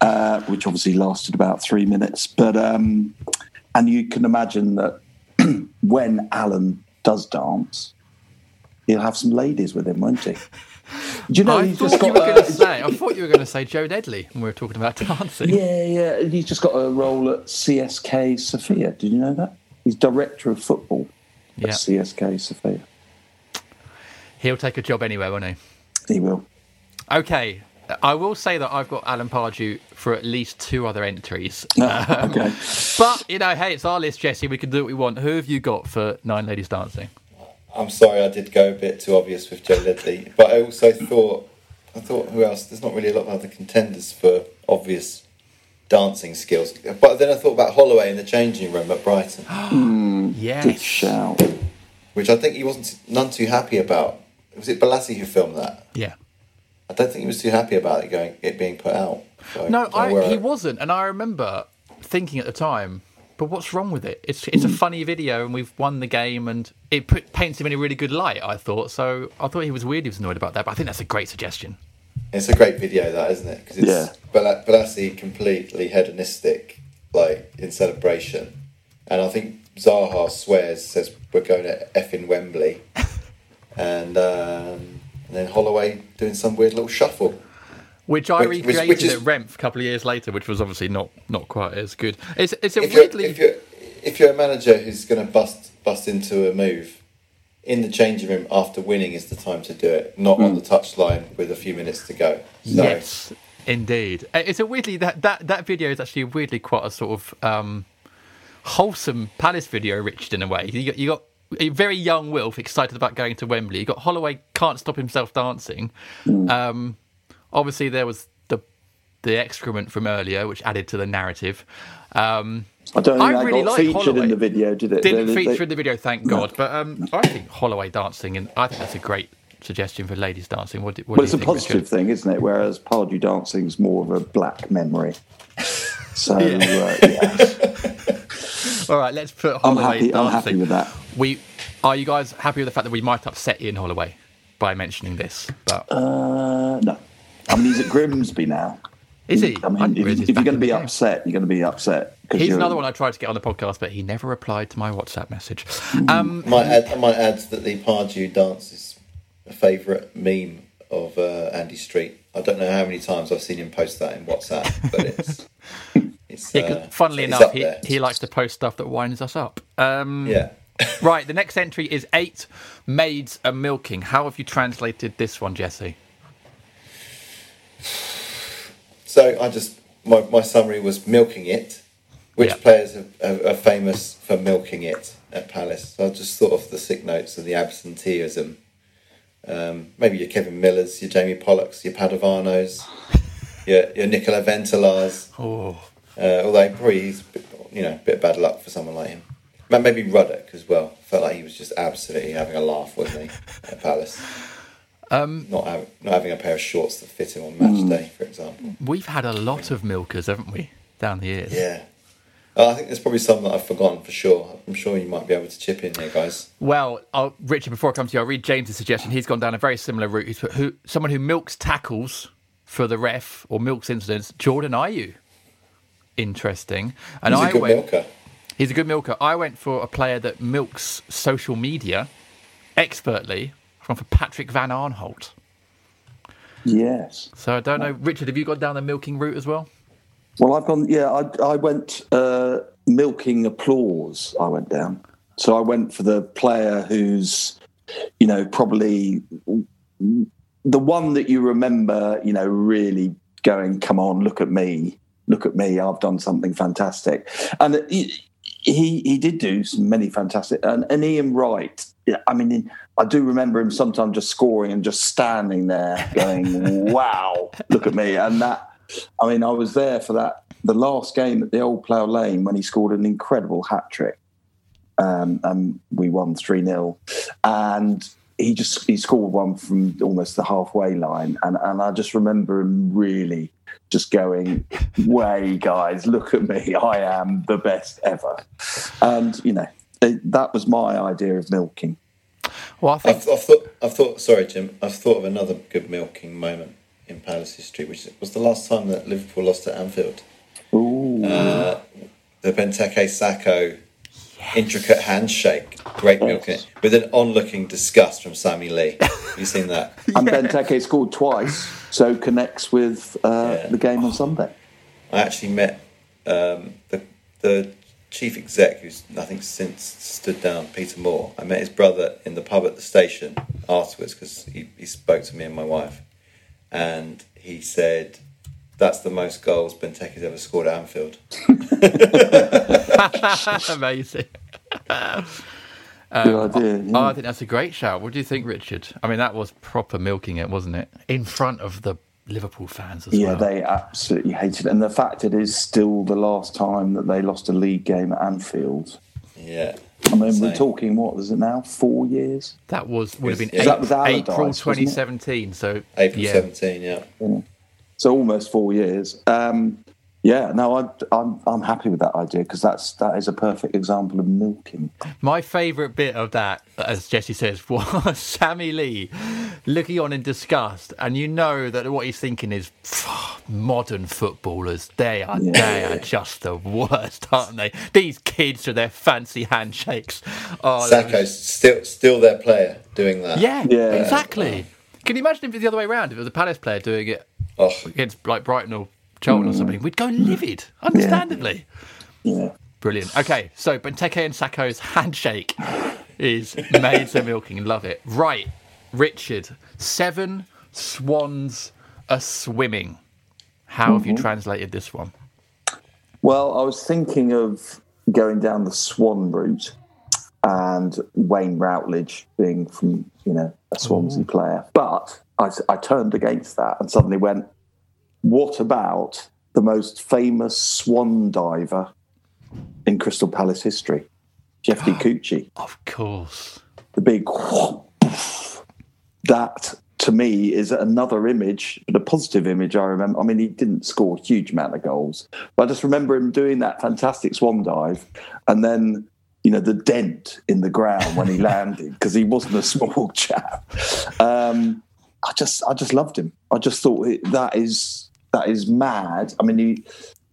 uh, which obviously lasted about three minutes. But, um, and you can imagine that when Alan does dance, he'll have some ladies with him, won't he? Do you know, I he's thought just you were going to say. I thought you were going to say Joe Ledley when we were talking about dancing. Yeah, yeah. He's just got a role at CSKA Sofia. Did you know that? He's director of football Yeah. at CSKA Sofia. He'll take a job anywhere, won't he? He will. Okay. I will say that I've got Alan Pardew for at least two other entries. Ah, okay. But, you know, hey, it's our list, Jesse. We can do what we want. Who have you got for Nine Ladies Dancing? I'm sorry, I did go a bit too obvious with Joe Ledley, but I also thought, I thought, who else? There's not really a lot of other contenders for obvious dancing skills. But then I thought about Holloway in the changing room at Brighton, Good Yes. shout. which I think he wasn't none too happy about. Was it Bolasie who filmed that? Yeah. I don't think he was too happy about it going, it being put out. So No, don't know where I, he wasn't, and I remember thinking at the time, but what's wrong with it? It's it's a funny video, and we've won the game, and it put, paints him in a really good light. I thought so. I thought he was weird. He was annoyed about that, but I think that's a great suggestion. It's a great video, that isn't it? Because it's Yeah. Bala- Bolasie completely hedonistic, like in celebration, and I think Zaha swears, says we're going to effing Wembley, and, um, and then Holloway doing some weird little shuffle. Which I Which- which- recreated which is- at Remph a couple of years later, which was obviously not not quite as good. It's it's a If you're, weirdly if you're if you're a manager who's going to bust bust into a move in the changing room after winning is the time to do it, not on the touchline with a few minutes to go. So, Yes, indeed. Uh, It's a weirdly that that that video is actually weirdly quite a sort of um, wholesome Palace video, Richard, in a way. You got you got a very young Wilf excited about going to Wembley. You got Holloway can't stop himself dancing. Um, obviously, there was the the excrement from earlier, which added to the narrative. Um, I don't think I really got like featured Holloway. in the video, did it? didn't They- they- feature in the video, thank God. But um, I think Holloway dancing, and I think that's a great suggestion for ladies dancing. What, what Well, it's a think, positive Richard? thing, isn't it? Whereas Pardew dancing is more of a black memory. So, yeah. Uh, yeah. All right, let's put I'm Holloway happy. dancing. I'm happy with that. We are you guys happy with the fact that we might upset Ian Holloway by mentioning this? But Uh, no. I mean, he's at Grimsby now. is he? I I mean, didn't if, if you're going to be game. upset, you're going to be upset. He's you're- another one I tried to get on the podcast, but he never replied to my WhatsApp message. Hmm. Um, I might add, I might add that the Pardew dance is a favourite meme of uh, Andy Street. I don't know how many times I've seen him post that in WhatsApp, but it's it's. yeah, uh, funnily enough, he, he likes to post stuff that winds us up. Um, Yeah. right, the next entry is eight maids are milking. How have you translated this one, Jesse? So I just my, my summary was milking it. Which Yeah. players are, are, are famous for milking it at Palace? So I just thought of the sick notes and the absenteeism. Um, maybe your Kevin Millers, your Jamie Pollocks, your Padovanos, your your Nicola Ventolas. Oh, Uh, although probably he's a bit, you know a bit of bad luck for someone like him. Maybe Ruddock as well. Felt like he was just absolutely having a laugh, wasn't he, at Palace? Um, not having not having a pair of shorts that fit him on match day, for example. we've had a lot of milkers, haven't we, down the years? Yeah, I think there's probably some that I've forgotten for sure. I'm sure you might be able to chip in here, guys. Well, I'll, Richard, before I come to you, I'll read James's suggestion. He's gone down a very similar route. He's put who, someone who milks tackles for the ref or milks incidents. Jordan Ayew. Interesting. And He's a good went. milker. He's a good milker. I went for a player that milks social media expertly. I've for Patrick Van Aanholt. Yes. So I don't know, Richard. Have you gone down the milking route as well? Well, I've gone. Yeah, I, I went uh, milking applause. I went down. So I went for the player who's, you know, probably the one that you remember. You know, really going, "Come on, look at me, look at me! I've done something fantastic." And he he, he did do some many fantastic. And, and Ian Wright. I mean, I do remember him sometimes just scoring and just standing there, going, "Wow, look at me!" And that. I mean, I was there for that the last game at the Old Plough Lane when he scored an incredible hat trick, um, and we won three 0 and he just he scored one from almost the halfway line, and and I just remember him really just going, "Way, guys, look at me! I am the best ever," and you know it, that was my idea of milking. Well, I think I've, I've thought. I've thought. Sorry, Jim. I've thought of another good milking moment in Palace history, which was the last time that Liverpool lost at Anfield. Ooh, Uh, the Benteke Sakho intricate handshake, great milking it with an onlooking disgust from Sammy Lee. Have you seen that? and Benteke scored twice, so connects with uh, Yeah. the game on Sunday. I actually met um, the the chief exec, who's I think since stood down, Peter Moore. I met his brother in the pub at the station afterwards because he, he spoke to me and my wife, and he said. That's the most goals Benteke's ever scored at Anfield. amazing. Good idea. yeah. Oh, I think that's a great shout. What do you think, Richard? I mean, that was proper milking it, wasn't it? In front of the Liverpool fans as Yeah, well. Yeah, they absolutely hated it. And the fact it is still the last time that they lost a league game at Anfield. Yeah. I mean, we're talking, what was it now? Four years? That was would have been Is April, that with April 2017. So April yeah. 17, yeah. So almost four years. Um, yeah, no, I, I'm I'm happy with that idea because that's that is a perfect example of milking. My favourite bit of that, as Jesse says, was Sammy Lee looking on in disgust, and you know that what he's thinking is modern footballers. They are Yeah. they are just the worst, aren't they? These kids with their fancy handshakes. Oh, that was- Sakho's still still their player doing that. yeah, Yeah. exactly. Can you imagine if it was the other way around? If it was a Palace player doing it Oh, against like Brighton or Charlton or mm. something, we'd go livid, understandably. Yeah. Brilliant. Okay, so Benteke and Sakho's handshake is made so milking. Love it. Right, Richard. Seven swans are swimming. How have you mm-hmm. translated this one? Well, I was thinking of going down the Swan route and Wayne Routledge being from, you know, a Swansea mm-hmm. player. But I, I turned against that and suddenly went, what about the most famous swan diver in Crystal Palace history? Shefki Kuqi. Of course. The big that to me is another image, but a positive image. I remember. I mean, he didn't score a huge amount of goals, but I just remember him doing that fantastic swan dive, and then you know the dent in the ground when he landed because he wasn't a small chap. Um, I just, I just loved him. I just thought it- that is that is mad. I mean, he.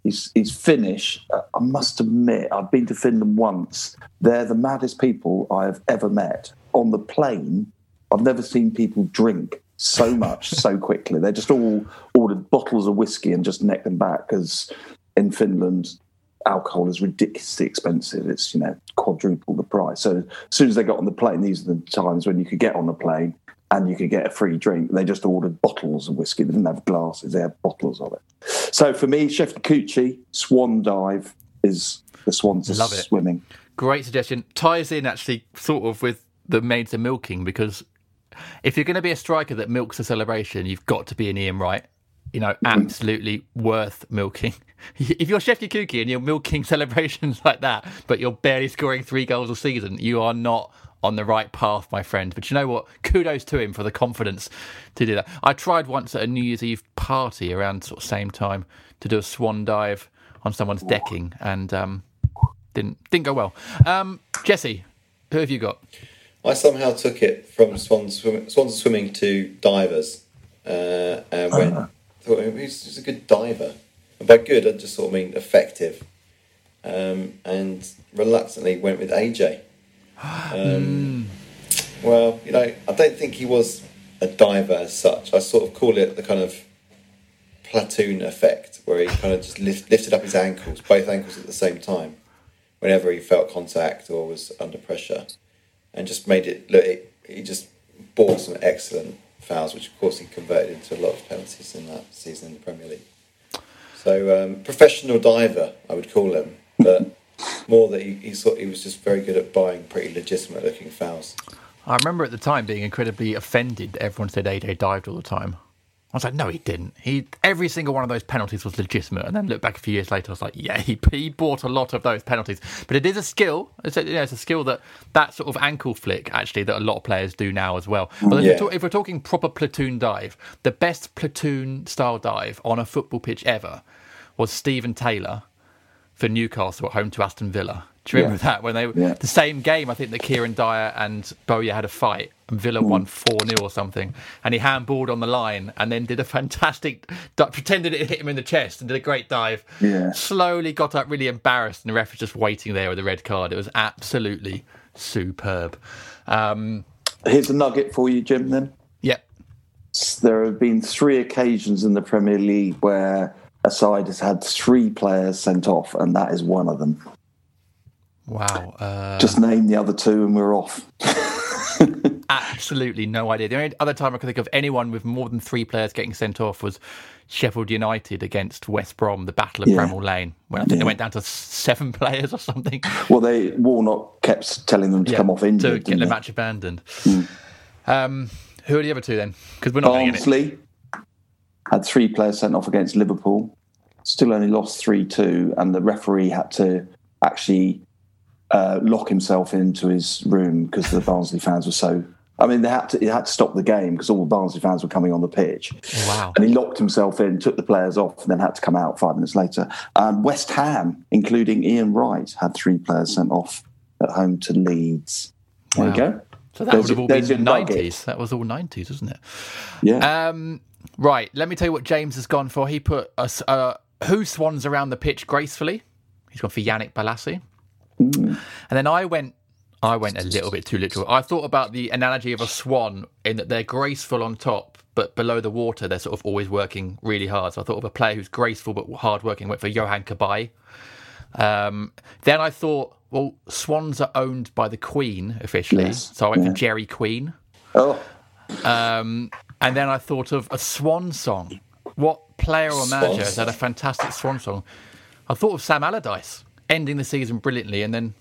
His, his Finnish, uh, I must admit, I've been to Finland once. They're the maddest people I have ever met. On the plane, I've never seen people drink so much so quickly. They just all ordered bottles of whiskey and just necked them back because in Finland, alcohol is ridiculously expensive. It's you know quadruple the price. So as soon as they got on the plane, these are the times when you could get on the plane and you could get a free drink. They just ordered bottles of whiskey. They didn't have glasses; they had bottles of it. So for me, Shefki Kuqi, Swan Dive is the swans are Love it. swimming. Great suggestion. Ties in actually sort of with the maids are milking because if you're going to be a striker that milks a celebration, you've got to be an Ian Wright. You know, mm-hmm. absolutely worth milking. If you're Shefki Kuqi and you're milking celebrations like that, but you're barely scoring three goals a season, you are not on the right path, my friend. But you know what? Kudos to him for the confidence to do that. I tried once at a New Year's Eve party around sort of same time to do a swan dive on someone's decking, and um, didn't didn't go well. Um, Jesse, who have you got? I somehow took it from swans, swim, swans swimming to divers, uh, and went. Thought he's, he's a good diver, and by good I just sort of mean effective, um, and reluctantly went with AJ. Um, Well, you know, I don't think he was a diver as such. I sort of call it the kind of platoon effect, where he kind of just lift, lifted up his ankles, both ankles at the same time, whenever he felt contact or was under pressure, and just made it look. It, he just bought some excellent fouls, which of course he converted into a lot of penalties in that season in the Premier League. So um, professional diver, I would call him, but more that he, he thought he was just very good at buying pretty legitimate looking fouls. I remember at the time being incredibly offended that everyone said AJ dived all the time. I was like, no, he didn't. He every single one of those penalties was legitimate. And then look back a few years later, I was like, yeah, he, he bought a lot of those penalties. But it is a skill. It's a, you know, it's a skill that that sort of ankle flick actually that a lot of players do now as well. But if, we're talk, if we're talking proper platoon dive, the best platoon style dive on a football pitch ever was Steven Taylor for Newcastle at home to Aston Villa. Do you remember Yeah. that when they Yeah. the same game? I think that Kieran Dyer and Bowyer had a fight, and Villa won four 0 or something. And he handballed on the line, and then did a fantastic, pretended it hit him in the chest, and did a great dive. Yeah. Slowly got up, really embarrassed, and the ref was just waiting there with a red card. It was absolutely superb. Um, Here's a nugget for you, Jim. Then yeah, there have been three occasions in the Premier League where a side has had three players sent off, and that is one of them. wow. Uh, Just name the other two, and we're off. absolutely no idea. The only other time I could think of anyone with more than three players getting sent off was Sheffield United against West Brom, the Battle of Yeah. Bramall Lane, when I think they went down to seven players or something. Well, they Warnock kept telling them to Yeah, come off injured. to get the match abandoned. Um, who are the other two then? Because we're not going to get it. Barnsley had three players sent off against Liverpool. Still only lost three two, and the referee had to actually uh, lock himself into his room because the Barnsley fans were so. I mean, they had to. He had to stop the game because all the Barnsley fans were coming on the pitch. Wow. And he locked himself in, took the players off, and then had to come out five minutes later. Um, West Ham, including Ian Wright, had three players sent off at home to Leeds. There Wow. you go. So that There's would have all been nugget. nineties. That was all nineties, wasn't it? Yeah. Um, right. Let me tell you what James has gone for. He put us uh, who swans around the pitch gracefully. He's gone for Yannick Bolasie. And then I went. I went a little bit too literal. I thought about the analogy of a swan in that they're graceful on top, but below the water they're sort of always working really hard. So I thought of a player who's graceful but hard working. Went for Yohan Cabaye. Um, then I thought, well, swans are owned by the Queen officially, Yes, so I went yeah. for Gerry Queen. oh, Um, and then I thought of a swan song. What player or manager has had a fantastic swan song? I thought of Sam Allardyce ending the season brilliantly and then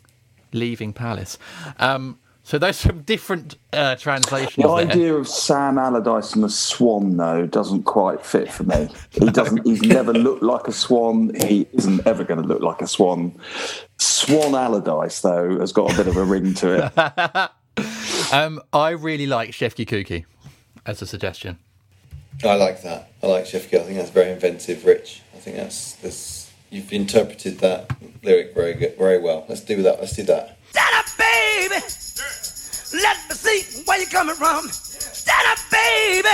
leaving Palace. Um, so those are some different uh, translations. The there. idea of Sam Allardyce and a swan, though, doesn't quite fit for me. He doesn't. He's never looked like a swan. He isn't ever going to look like a swan. Swan Allardyce, though, has got a bit of a ring to it. Um, I really like Shefki Kuqi as a suggestion. I like that. I like Sheffield. I think that's very inventive, Rich. I think that's, that's you've interpreted that lyric very good, very well. Let's do that. Let's do that. Stand up, baby. Let me see where you're coming from. Stand up, baby.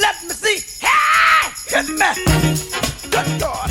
Let me see. Hey, hit me. Good God.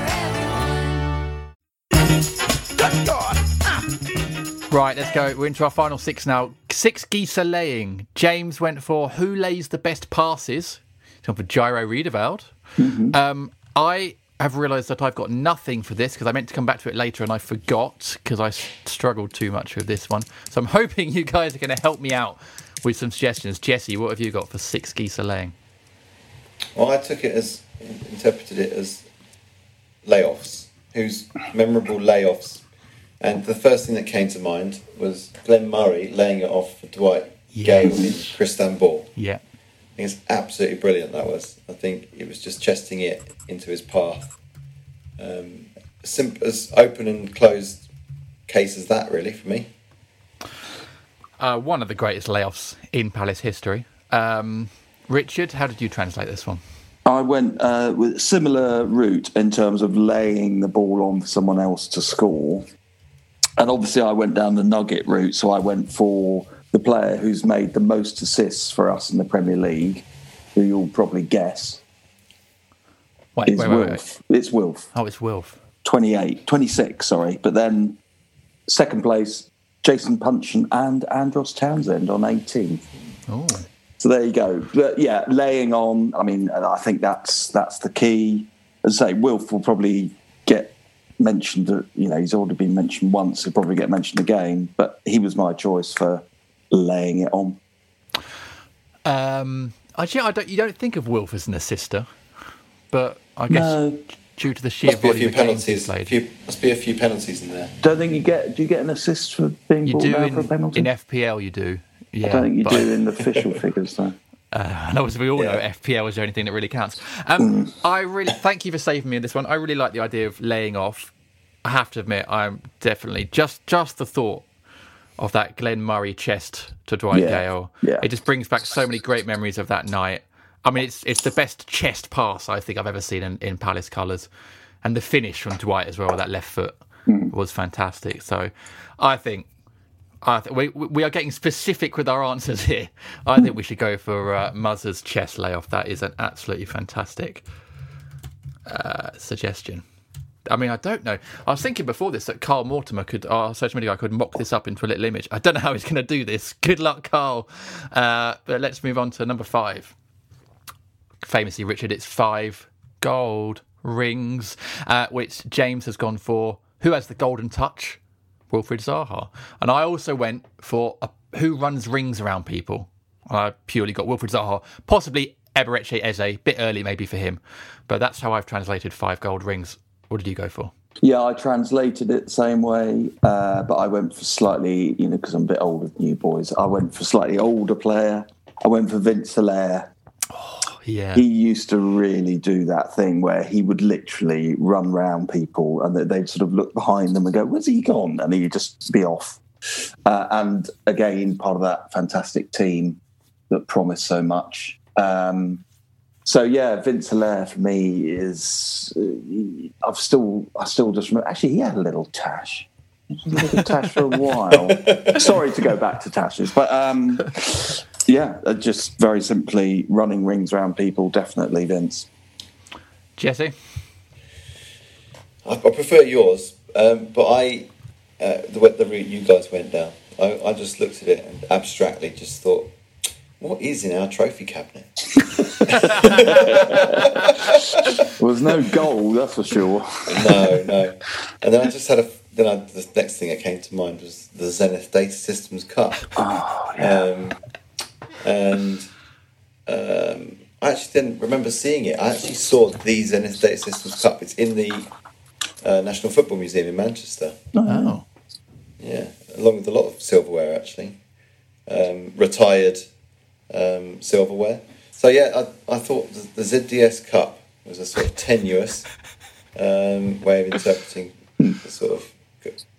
Good God. Right, let's go. We're into our final six now. Six geese are laying. James went for who lays the best passes. He's gone for Jairo Riedewald. Um, I have realised that I've got nothing for this because I meant to come back to it later and I forgot because I struggled too much with this one. So I'm hoping you guys are going to help me out with some suggestions. Jesse, what have you got for six geese are laying? Well, I took it as interpreted it as layoffs. whose memorable layoffs, and the first thing that came to mind was Glenn Murray laying it off for Dwight Gayle in Kristan Ball. Yeah. I think it's absolutely brilliant. That was. I think it was just chesting it into his path. Um, simple as open and closed case as that, really, for me. Uh, one of the greatest layoffs in Palace history. Um, Richard, how did you translate this one? I went uh, with a similar route in terms of laying the ball on for someone else to score. And obviously, I went down the nugget route. So I went for the player who's made the most assists for us in the Premier League, who you'll probably guess Wait, is wait, wait, Wilf. wait. It's Wilf. Oh, it's Wilf. 28, 26, sorry. But then second place, Jason Puncheon and Andros Townsend on 18. Oh, So there you go. But yeah, laying on. I mean, I think that's that's the key. As I say, Wilf will probably mentioned. uh, You know, he's already been mentioned once. He'll probably get mentioned again. But he was my choice for laying it on. um, actually, I don't. You don't think of Wilf as an assister, but I guess No. due to the sheer Must be a few penalties. he's played, Few, must be a few penalties in there. Don't think you get. Do you get an assist for being you brought do down in, for a penalty? in FPL. You do. Yeah, I don't think you but do in the official figures though. Uh, and obviously, we all know FPL is the only thing that really counts. Um, I really thank you for saving me in this one. I really like the idea of laying off. I have to admit, I'm definitely just just the thought of that Glenn Murray chest to Dwight Yeah, Gayle. yeah. It just brings back so many great memories of that night. I mean, it's it's the best chest pass I think I've ever seen in, in Palace colours, and the finish from Dwight as well, with that left foot was fantastic. So, I think Th- we we are getting specific with our answers here. I think we should go for uh, Muzzer's chest layoff. That is an absolutely fantastic uh, suggestion. I mean, I don't know. I was thinking before this that Carl Mortimer could, our social media guy, could mock this up into a little image. I don't know how he's going to do this. Good luck, Carl. Uh, but let's move on to number five. Famously, Richard, it's five gold rings, uh, which James has gone for. Who has the golden touch? Wilfried Zaha. And I also went for a, who runs rings around people. I purely got Wilfried Zaha, possibly Eberechi Eze, bit early maybe for him, but that's how I've translated five gold rings. What did you go for? Yeah, I translated it the same way, uh, but I went for slightly, you know, because I'm a bit older than you boys. I went for slightly older player. I went for Vince Hilaire. Yeah, He used to really do that thing where he would literally run round people and they- they'd sort of look behind them and go, Where's he gone? And he'd just be off. Uh, and again, part of that fantastic team that promised so much. Um, so yeah, Vince Hilaire for me is uh, I've still I still just remember actually he had a little tash. He had a little tash for a while. Sorry to go back to tashes, but um, yeah, uh, just very simply running rings around people. Definitely Vince. Jesse. I, I prefer yours, um, but I uh, the way- the route you guys went down. I, I just looked at it and abstractly just thought, what is in our trophy cabinet? There was no goal, that's for sure. No, no. And then I just had a. Then I, the next thing that came to mind was the Zenith Data Systems Cup. Oh um, and um, I actually didn't remember seeing it. I actually saw the Zenith Data Systems Cup. It's in the uh, National Football Museum in Manchester. Oh, Yeah, along with a lot of silverware actually, um, retired um, silverware. So yeah, I, I thought the, the ZDS Cup was a sort of tenuous um, way of interpreting the sort of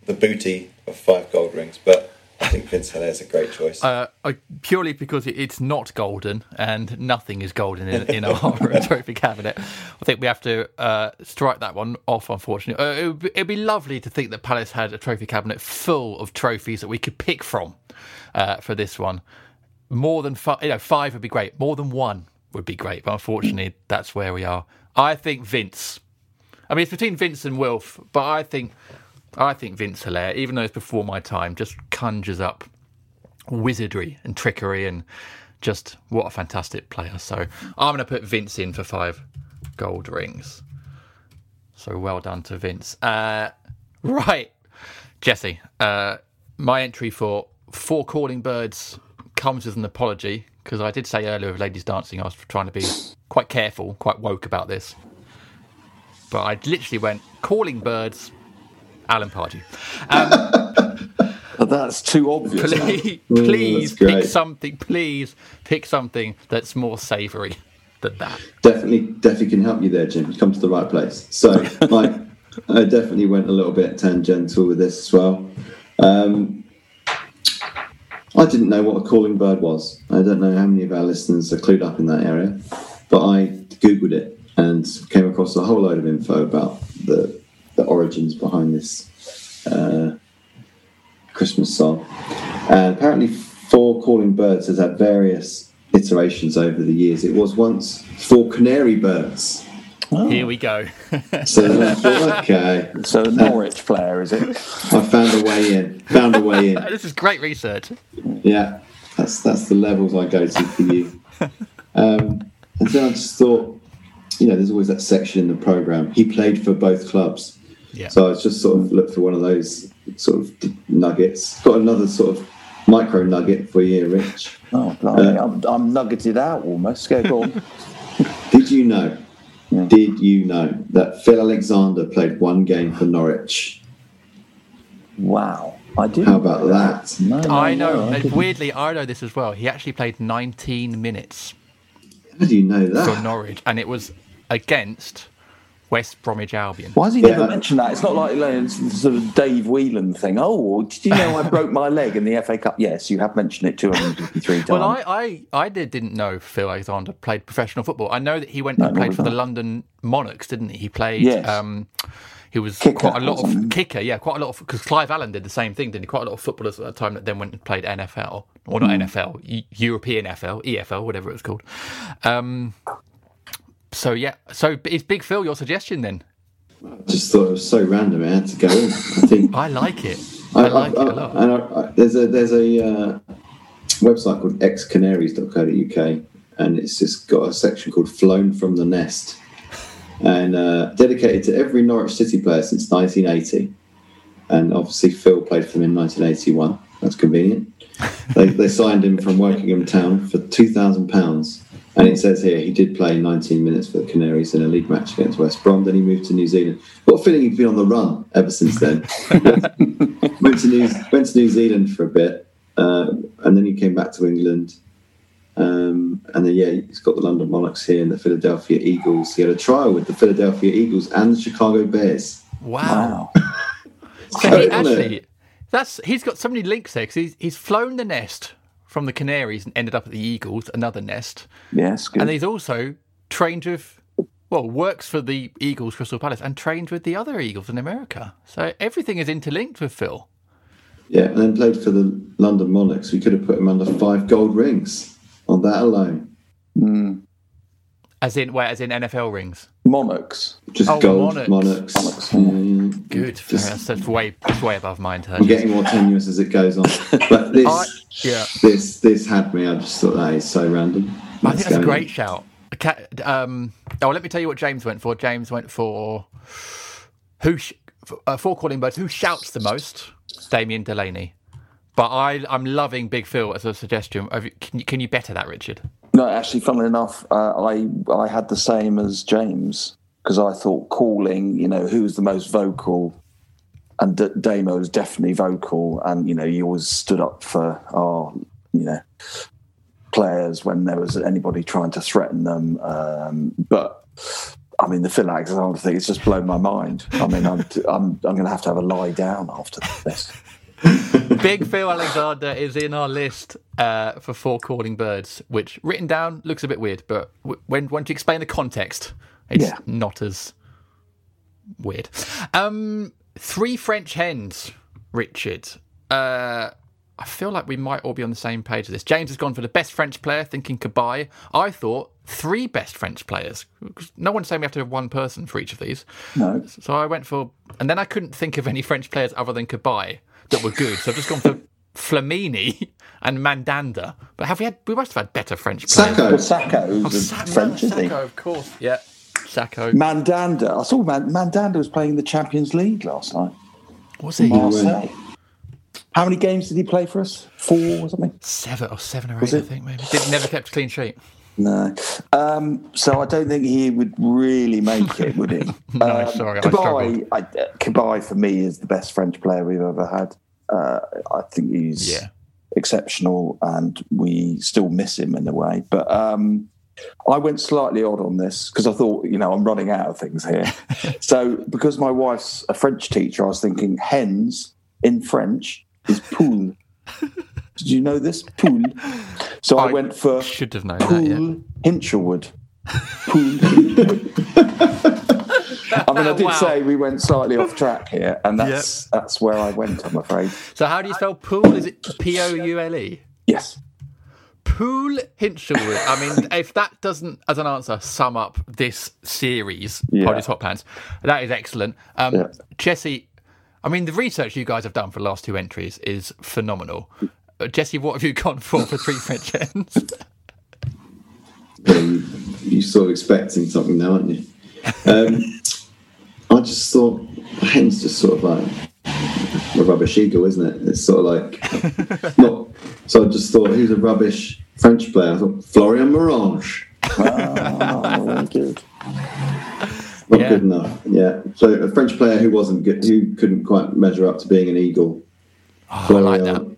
the booty of five gold rings, but think Vince is a great choice. uh, I, purely because it, it's not golden and nothing is golden in, in our trophy cabinet. I think we have to uh, strike that one off. Unfortunately, uh, it would be, it'd be lovely to think that Palace had a trophy cabinet full of trophies that we could pick from uh, for this one. More than five, you know, five would be great. More than one would be great, but unfortunately, that's where we are. I think Vince. I mean, it's between Vince and Wilf, but I think I think Vince Hilaire, even though it's before my time, just conjures up wizardry and trickery and just what a fantastic player. So I'm going to put Vince in for five gold rings. So well done to Vince. Uh, right, Jesse. Uh, my entry for four calling birds comes with an apology because I did say earlier with ladies dancing I was trying to be quite careful, quite woke about this. but I literally went calling birds, Alan Pardew. Um, that's too obvious. please, please pick something. Please pick something that's more savoury than that. Definitely, definitely can help you there, Jim. You come to the right place. So, like, I definitely went a little bit tangential with this as well. Um, I didn't know what a calling bird was. I don't know how many of our listeners are clued up in that area, but I googled it and came across a whole load of info about the the origins behind this uh, Christmas song. And apparently, Four Calling Birds has had various iterations over the years. It was once Four Canary Birds. Here we go. So then I thought, okay, So a Norwich player, is it? I found a way in. Found a way in. this is great research. Yeah, that's that's the levels I go to for you. Um, and then I just thought, you know, there's always that section in the program. He played for both clubs, Yeah. so I just sort of looked for one of those sort of nuggets. Got another sort of micro nugget for you, Rich. Oh, blimey, uh, I'm, I'm nuggeted out almost. Go, go on. Did you know? Did you know that Phil Alexander played one game for Norwich? Wow. I did. How about that? No, no, I know. no, I uh, weirdly, I know this as well. He actually played 19 minutes How do you know that? for? Norwich, and it was against West Bromwich Albion. Why has he Yeah. never mentioned that? It's not like like, it's sort of Dave Whelan thing. Oh, did you know I broke my leg in the FA Cup? Yes, you have mentioned it 253 times. Well, I, I, I did, didn't know Phil Alexander played professional football. I know that he went No, and played did for the London Monarchs, didn't he? He played. Yes. Um, he was Kicker, quite a lot of wasn't kicker, yeah, quite a lot of because Clive Allen did the same thing, didn't he? Quite a lot of footballers at that time that then went and played NFL, or not Hmm. NFL, European FL, EFL, whatever it was called. Um, so yeah, so is Big Phil your suggestion then? Just thought it was so random. I had to go in. I think I like it. I, like it a lot. and I, I, there's a there's a uh, website called xcanaries.co.uk, and it's just got a section called "Flown from the Nest," and uh, dedicated to every Norwich City player since 1980. And obviously, Phil played for them in 1981. That's convenient. They, they signed him from Wokingham Town for two thousand pounds. And it says here he did play 19 minutes for the Canaries in a league match against West Brom. Then he moved to New Zealand. Got a feeling he'd been on the run ever since then. went to New went to New Zealand for a bit, uh, and then he came back to England. Um, and then yeah, he's got the London Monarchs here and the Philadelphia Eagles. He had a trial with the Philadelphia Eagles and the Chicago Bears. Wow. wow. So he actually, that's he's got so many links there 'cause he's he's flown the nest from the Canaries and ended up at the Eagles, another nest, Yes, good. and he's also trained with, well, works for the Eagles, Crystal Palace, and trained with the other Eagles in America. So everything is interlinked with Phil. Yeah, and then played for the London Monarchs. We could have put him under five gold rings on that alone. Hmm. As in, where, as in NFL rings. Monarchs. Just Oh, gold Monarchs. Monarchs. Monarchs, Yeah, yeah. Good. that's, that's way, that's way above my I'm intelligence. getting more tenuous as it goes on. But this, I- yeah. this, this had me. I just thought that is so random. I think that's a go. great shout. Um, oh, let me tell you what James went for. James went for who sh- uh, four calling birds. Who shouts the most? Damien Delaney. But I, I'm loving Big Phil as a suggestion. Can you, can you better that, Richard? No, actually, funnily enough, uh, I I had the same as James because I thought calling, you know, who's the most vocal, and D- Damo was definitely vocal, and you know, he always stood up for our, you know, players when there was anybody trying to threaten them. Um, but I mean, the Phil Alexander thing, it's just blown my mind. I mean, I'm I'm I'm going to have to have a lie down after this. Big Phil Alexander is in our list uh, for four calling birds, which written down looks a bit weird, but w- when once you explain the context, it's Yeah. not as weird. Um, three French hens, Richard. Uh, I feel like we might all be on the same page with this. James has gone for the best French player, thinking Cabaye. I thought three best French players. No one's saying we have to have one person for each of these. No, So I went for, and then I couldn't think of any French players other than Kabay that were good. So I've just gone for Flamini and Mandanda. But have we had? We must have had better French players. Sakho. well, Sakho's oh, Sa- French, isn't he? Sakho, of course. Yeah, Sakho. Mandanda. I saw Man- Mandanda was playing the Champions League last night. Was he Marseille. How many games did he play for us? Four or something? seven or seven or eight? Was I think maybe. Did never kept a clean sheet. No. Um, so I don't think he would really make it, would he? No, um, sorry, I Cabaye, I, uh, for me is the best French player we've ever had. Uh, I think he's Yeah. exceptional, and we still miss him in a way. But um, I went slightly odd on this because I thought, you know, I'm running out of things here. so because my wife's a French teacher, I was thinking hens in French is poule. Did you know this Pool. So I, I went for should have known that, Poole Hinshelwood. Poole. I mean, I did Wow. say we went slightly off track here, and that's that's where I went. I'm afraid. So how do you spell pool? Is it P O U L E? Yes. Pool Hinshelwood. I mean, if that doesn't, as an answer, sum up this series, Yeah. Pardew's Hot Pants, that is excellent. Um, Yeah. Jesse, I mean, the research you guys have done for the last two entries is phenomenal. Uh, Jesse, what have you gone for for three French hens? Yeah, you, you're sort of expecting something now, aren't you? Um, I just thought hen's just sort of like a rubbish eagle, isn't it? It's sort of like not. So I just thought, who's a rubbish French player? I thought Florian Marange. Oh, good. Not Yeah. good enough. Yeah. So a French player who wasn't good, who couldn't quite measure up to being an eagle. Oh, I like that.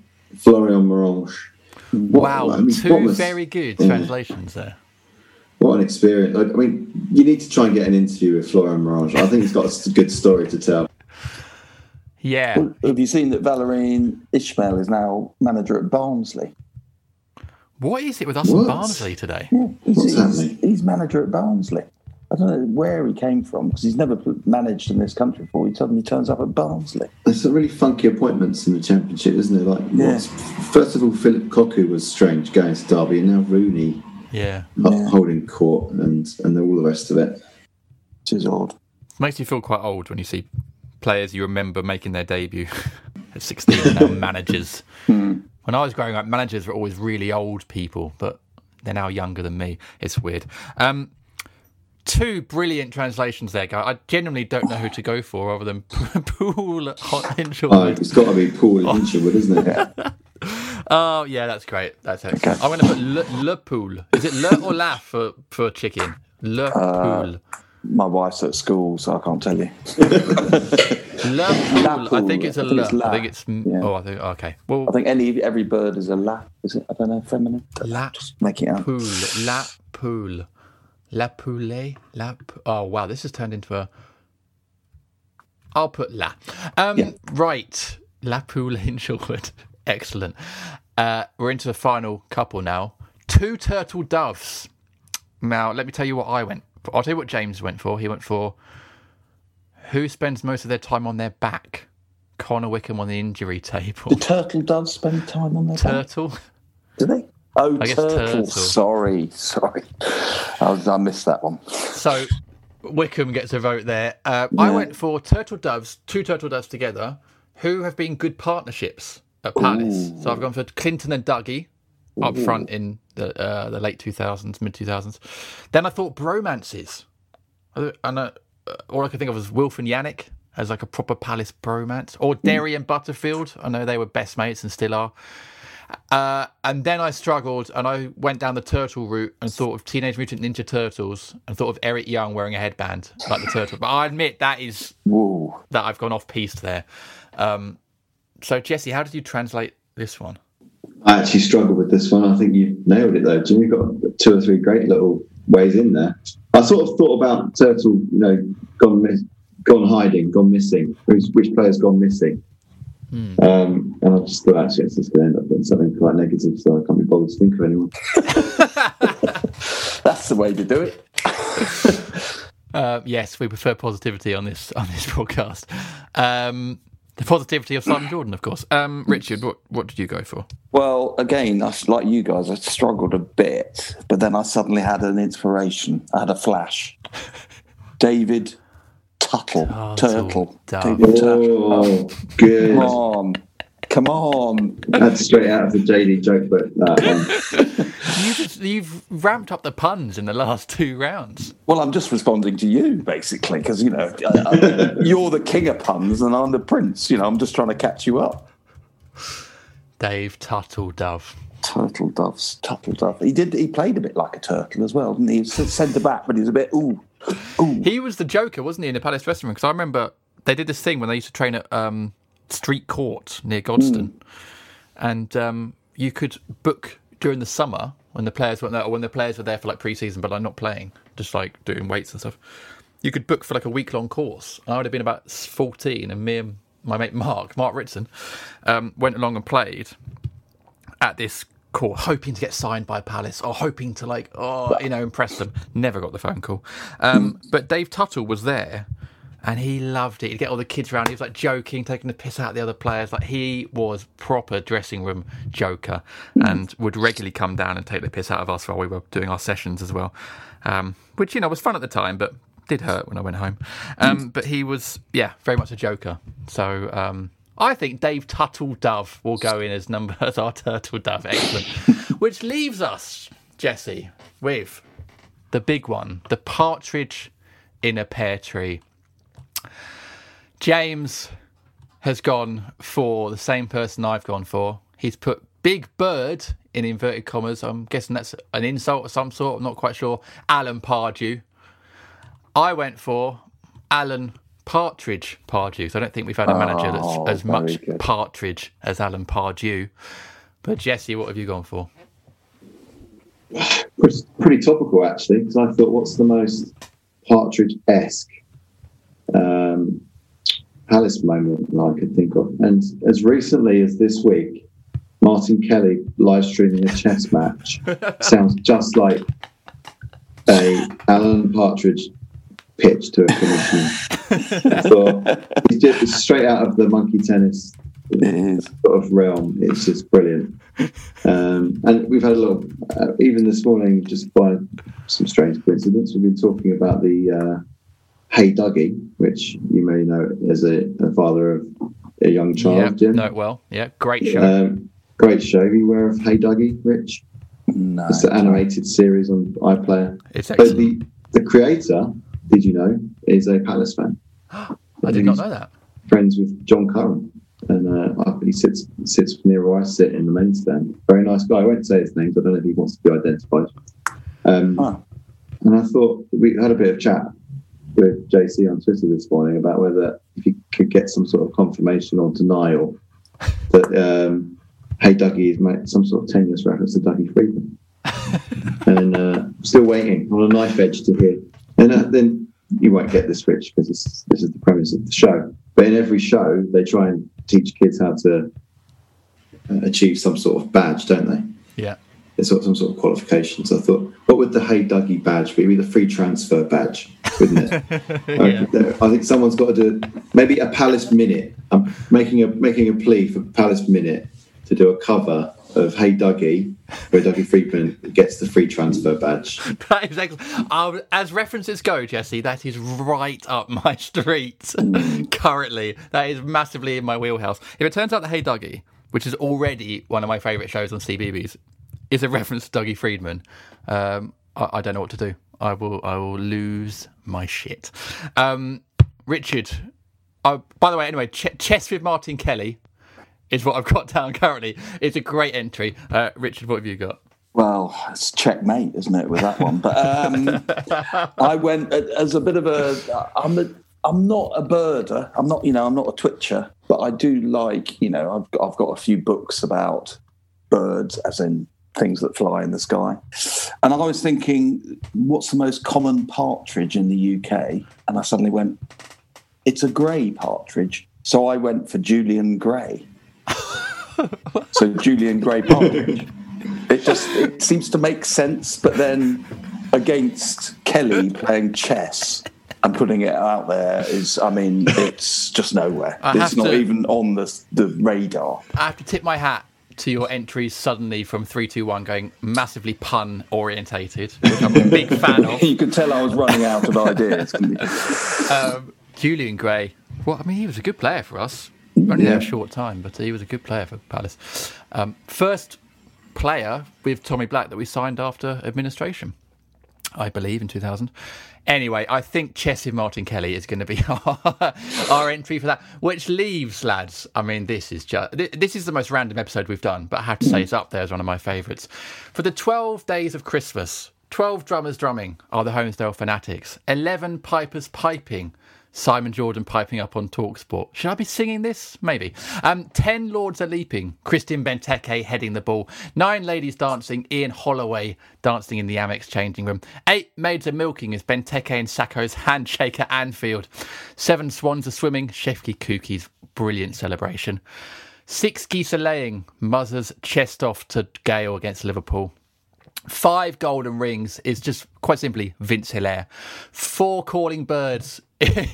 Florian Marange. What- Wow, I mean, two was- very good yeah. translations there. What an experience! I I mean, you need to try and get an interview with Florian Marange. I think he's got a good story to tell. Yeah. Have you seen that Valérien Ismaël is now manager at Barnsley? What is it with us and Barnsley today? He's, What's he's, happening? he's manager at Barnsley. I don't know where he came from because he's never managed in this country before. He suddenly turns up at Barnsley. There's some really funky appointments in the championship, isn't there? Like, Yeah. first of all, Phillip Cocu was strange going to Derby, and now Rooney Yeah. ho- holding court, and and all the rest of it. Which is odd. Makes you feel quite old when you see players you remember making their debut at 16 and now managers. When I was growing up, managers were always really old people, but they're now younger than me. It's weird. Um, two brilliant translations there, guy. I genuinely don't know who to go for other than Pool Oh, Hinshelwood. it's got to be Paul oh. Hinshelwood, isn't it? Oh, yeah, that's great. That's excellent. I'm going to put Le, le Pool. Is it Le or La for, for chicken? Le uh, Pool. My wife's at school, so I can't tell you. Le Pool. I think it's a I think Le. it's La. I think it's. Yeah. Oh, I think. Okay. Well, I think any every bird is a la. Is it? I don't know. Feminine. La Just make it up. Poule, la poule, la poule, la. Oh wow, this has turned into a. I'll put la. Um, Yeah. Right, la poule Hinshelwood. Excellent. Uh, we're into the final couple now. Two turtle doves. Now, let me tell you what I went. For. I'll tell you what James went for. He went for. Who spends most of their time on their back? Connor Wickham on the injury table. Do turtle doves spend time on their back? Turtle. Do they? Oh, turtle. turtle. Sorry, sorry. I, was, I missed that one. So Wickham gets a vote there. Uh, I went for turtle doves, two turtle doves together, who have been good partnerships at Palace. So I've gone for Clinton and Dougie up front in the uh, the late two thousands, mid two thousands. Then I thought bromances. I uh, all I could think of was Wilf and Yannick as like a proper Palace bromance, or Derry and Butterfield. I know they were best mates and still are. Uh, and then I struggled and I went down the turtle route and thought of Teenage Mutant Ninja Turtles and thought of Eric Young wearing a headband like the turtle. But I admit that is Whoa. that I've gone off piste there. Um, so Jesse, how did you translate this one? I actually struggled with this one. I think you nailed it though, Jim. You've got two or three great little ways in there. I sort of thought about Turtle, you know, gone gone hiding, gone missing. Who's which player's gone missing? Um, and I just thought actually it's just going to end up putting something quite negative, so I can't be bothered to think of anyone. That's the way to do it. Uh, yes, we prefer positivity on this on this podcast. Um, the positivity of Simon Jordan, of course. Um, Richard, what what did you go for? Well, again, I, like you guys, I struggled a bit, but then I suddenly had an inspiration. I had a flash. David Tuttle. Oh, turtle Turtle. Dove. David Tuttle. Oh, good. Come on. Come on. That's straight out of the JD joke book. That one. You just, you've ramped up the puns in the last two rounds. Well, I'm just responding to you, basically, because, you know, I- I- you're the king of puns and I'm the prince. You know, I'm just trying to catch you up. Dave Tuttle Dove. Turtle Doves, Turtle Dove. He did. He played a bit like a turtle as well, didn't he? He was centre back, but he was a bit ooh, ooh. He was the Joker, wasn't he, in the Palace dressing room? Because I remember they did this thing when they used to train at um, Street Court near Godstone, and um, you could book during the summer when the players weren't there, or when the players were there for like pre-season, but like not playing, just like doing weights and stuff. You could book for like a week-long course. I would have been about fourteen, and me and my mate Mark, Mark Ritson, um, went along and played at this course, hoping to get signed by Palace or hoping to like, oh, you know, impress them. Never got the phone call. Um, but Dave Tuttle was there. And he loved it. He'd get all the kids around. He was like joking, taking the piss out of the other players. Like he was proper dressing room joker, and would regularly come down and take the piss out of us while we were doing our sessions as well. Um, which you know was fun at the time, but did hurt when I went home. Um, but he was, yeah, very much a joker. So um, I think Dave Tuttle Dove will go in as number as our turtle dove. Excellent. Which leaves us, Jesse, with the big one, the partridge in a pear tree. James has gone for the same person I've gone for. He's put Big Bird in inverted commas. I'm guessing that's an insult of some sort. I'm not quite sure. Alan Pardew. I went for Alan Partridge Pardew. So I don't think we've had a manager Oh, that's as much good. partridge as Alan Pardew. But Jesse, what have you gone for? Pretty, pretty topical, actually, because I thought, what's the most Partridge esque um, Palace moment that I could think of? And as recently as this week, Martin Kelly live streaming a chess match sounds just like a Alan Partridge pitch to a commissioner. So it's just it's straight out of the monkey tennis It is. sort of realm. It's just brilliant. Um, and we've had a little, uh, even this morning, just by some strange coincidence, we've been talking about the uh, Hey Duggee, which you may know as a, a father of a young child, yeah, Jim. know it well. Yeah, great show. Um, great show. Are you aware of Hey Duggee, Rich? No. It's the animated series on iPlayer. it's excellent. But the, the creator, did you know, is a Palace fan. I did not know that. friends with John Curran, and uh, he sits sits near where I sit in the men's stand. Very nice guy. I won't say his name, but I don't know if he wants to be identified. Um, Oh. And I thought we had a bit of chat with JC on Twitter this morning about whether if you could get some sort of confirmation or denial that um, Hey Duggee is made some sort of tenuous reference to Dougie Freedman. and uh, still waiting on a knife edge to hear. And uh, then you won't get this, Rich, because this, this is the premise of the show. But in every show, they try and teach kids how to uh, achieve some sort of badge, don't they? Yeah. It's sort of some sort of qualifications. I thought, what would the Hey Duggee badge be? It'd be the free transfer badge, wouldn't it? Yeah. I think someone's got to do maybe a Palace minute. I'm making a making a plea for Palace minute to do a cover of Hey Duggee, where Dougie Freedman gets the free transfer badge. That is excellent. Um, as references go, Jesse, that is right up my street currently. That is massively in my wheelhouse. If it turns out that Hey Duggee, which is already one of my favourite shows on CBeebies, is a reference to Dougie Freedman, um, I, I don't know what to do. I will, I will lose my shit. Um, Richard, by the way, anyway, Ch- Chess with Martin Kelly is what I've got down currently. It's a great entry. Uh, Richard, what have you got? Well, it's checkmate, isn't it, with that one? But um, I went as a bit of a. I'm a. I'm not a birder. I'm not. You know. I'm not a twitcher. But I do like. You know. I've got, I've got a few books about birds, as in things that fly in the sky. And I was thinking, what's the most common partridge in the UK? And I suddenly went, it's a grey partridge. So I went for Julian Gray. so Julian Gray partridge. It just it seems to make sense, but then against Kelly playing chess and putting it out there is, I mean, it's just nowhere. I it's not to- even on the the radar. I have to tip my hat to your entries suddenly from 321 going massively pun orientated, which I'm a big fan of. You could tell I was running out of ideas. Um, Julian Gray, well, I mean, he was a good player for us. Only there Yeah. a short time, but he was a good player for Palace. Um, first player with Tommy Black that we signed after administration, I believe, in 2000. Anyway, I think Chessie Martin Kelly is going to be our, our entry for that, which leaves, lads. I mean, this is just this is the most random episode we've done, but I have to say it's up there as one of my favourites. For the twelve days of Christmas, twelve drummers drumming are the Holmesdale Fanatics, eleven pipers piping. Simon Jordan piping up on Talksport. Should I be singing this? Maybe. Um, ten lords are leaping. Christian Benteke heading the ball. Nine ladies dancing. Ian Holloway dancing in the Amex changing room. Eight maids are milking as Benteke and Sakho's handshake at Anfield. Seven swans are swimming. Shefki Kuqi's brilliant celebration. Six geese are laying. Muzzers chest off to Gayle against Liverpool. Five golden rings is just quite simply Vince Hilaire. Four calling birds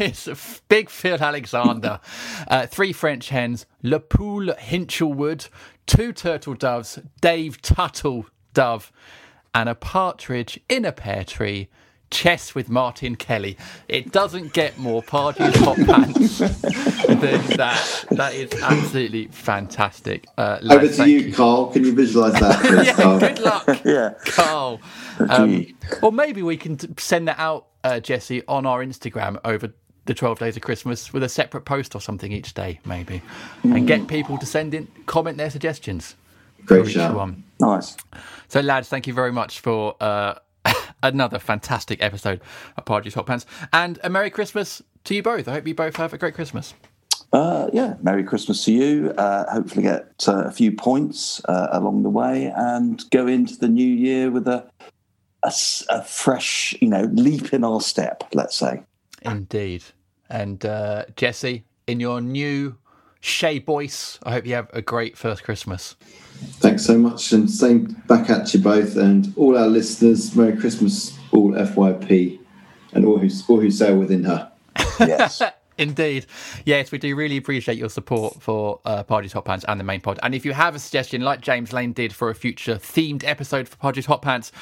is Big Phil Alexander. Uh, three French hens, Le Poule Hinshelwood, two turtle doves, Dave Tuttle dove, and a partridge in a pear tree. Chess with Martin Kelly. It doesn't get more Pardew's hot pants than that. That is absolutely fantastic. Uh, Over to thank you, Carl. Can you visualise that? please, yeah, Carl? good luck, Yeah. Carl. Um, or maybe we can send that out, uh, Jesse, on our Instagram over the 12 days of Christmas with a separate post or something each day, maybe, and get people to send in, comment their suggestions. Great shout. one. Nice. So, lads, thank you very much for uh, another fantastic episode of Pardew's Hot Pants. And a Merry Christmas to you both. I hope you both have a great Christmas. Uh, yeah, Merry Christmas to you. Uh, hopefully, get uh, a few points uh, along the way and go into the new year with a, a s- a fresh, you know, leap in our step. Let's say. Indeed. And uh, Jesse, in your new Shea voice, I hope you have a great first Christmas. Thanks so much, and same back at you both, and all our listeners. Merry Christmas, all FYP, and all who all who sail within her. Yes. Indeed. Yes, we do really appreciate your support for uh, Pardew's Hot Pants and the main pod. And if you have a suggestion, like James Lane did for a future themed episode for Pardew's Hot Pants,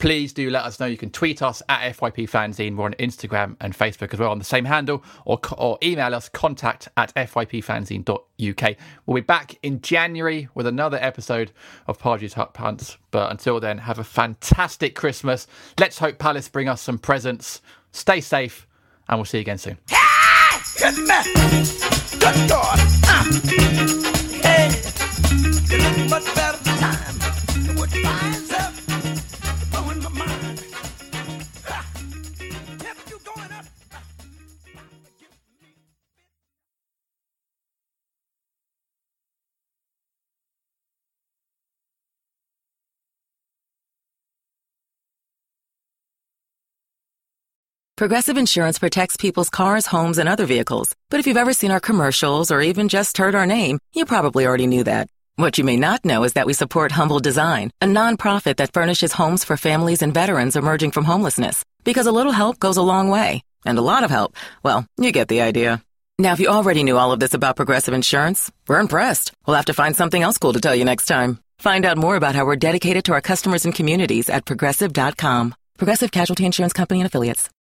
please do let us know. You can tweet us at FYP Fanzine. We're on Instagram and Facebook as well on the same handle, or, or email us contact at fypfanzine.uk. We'll be back in January with another episode of Pardew's Hot Pants. But until then, have a fantastic Christmas. Let's hope Palace bring us some presents. Stay safe, and we'll see you again soon. Good God. Ah. Hey, you much better this time. Finds Progressive Insurance protects people's cars, homes, and other vehicles. But if you've ever seen our commercials or even just heard our name, you probably already knew that. What you may not know is that we support Humble Design, a nonprofit that furnishes homes for families and veterans emerging from homelessness. Because a little help goes a long way. And a lot of help, well, you get the idea. Now, if you already knew all of this about Progressive Insurance, we're impressed. We'll have to find something else cool to tell you next time. Find out more about how we're dedicated to our customers and communities at progressive.com. Progressive Casualty Insurance Company and Affiliates.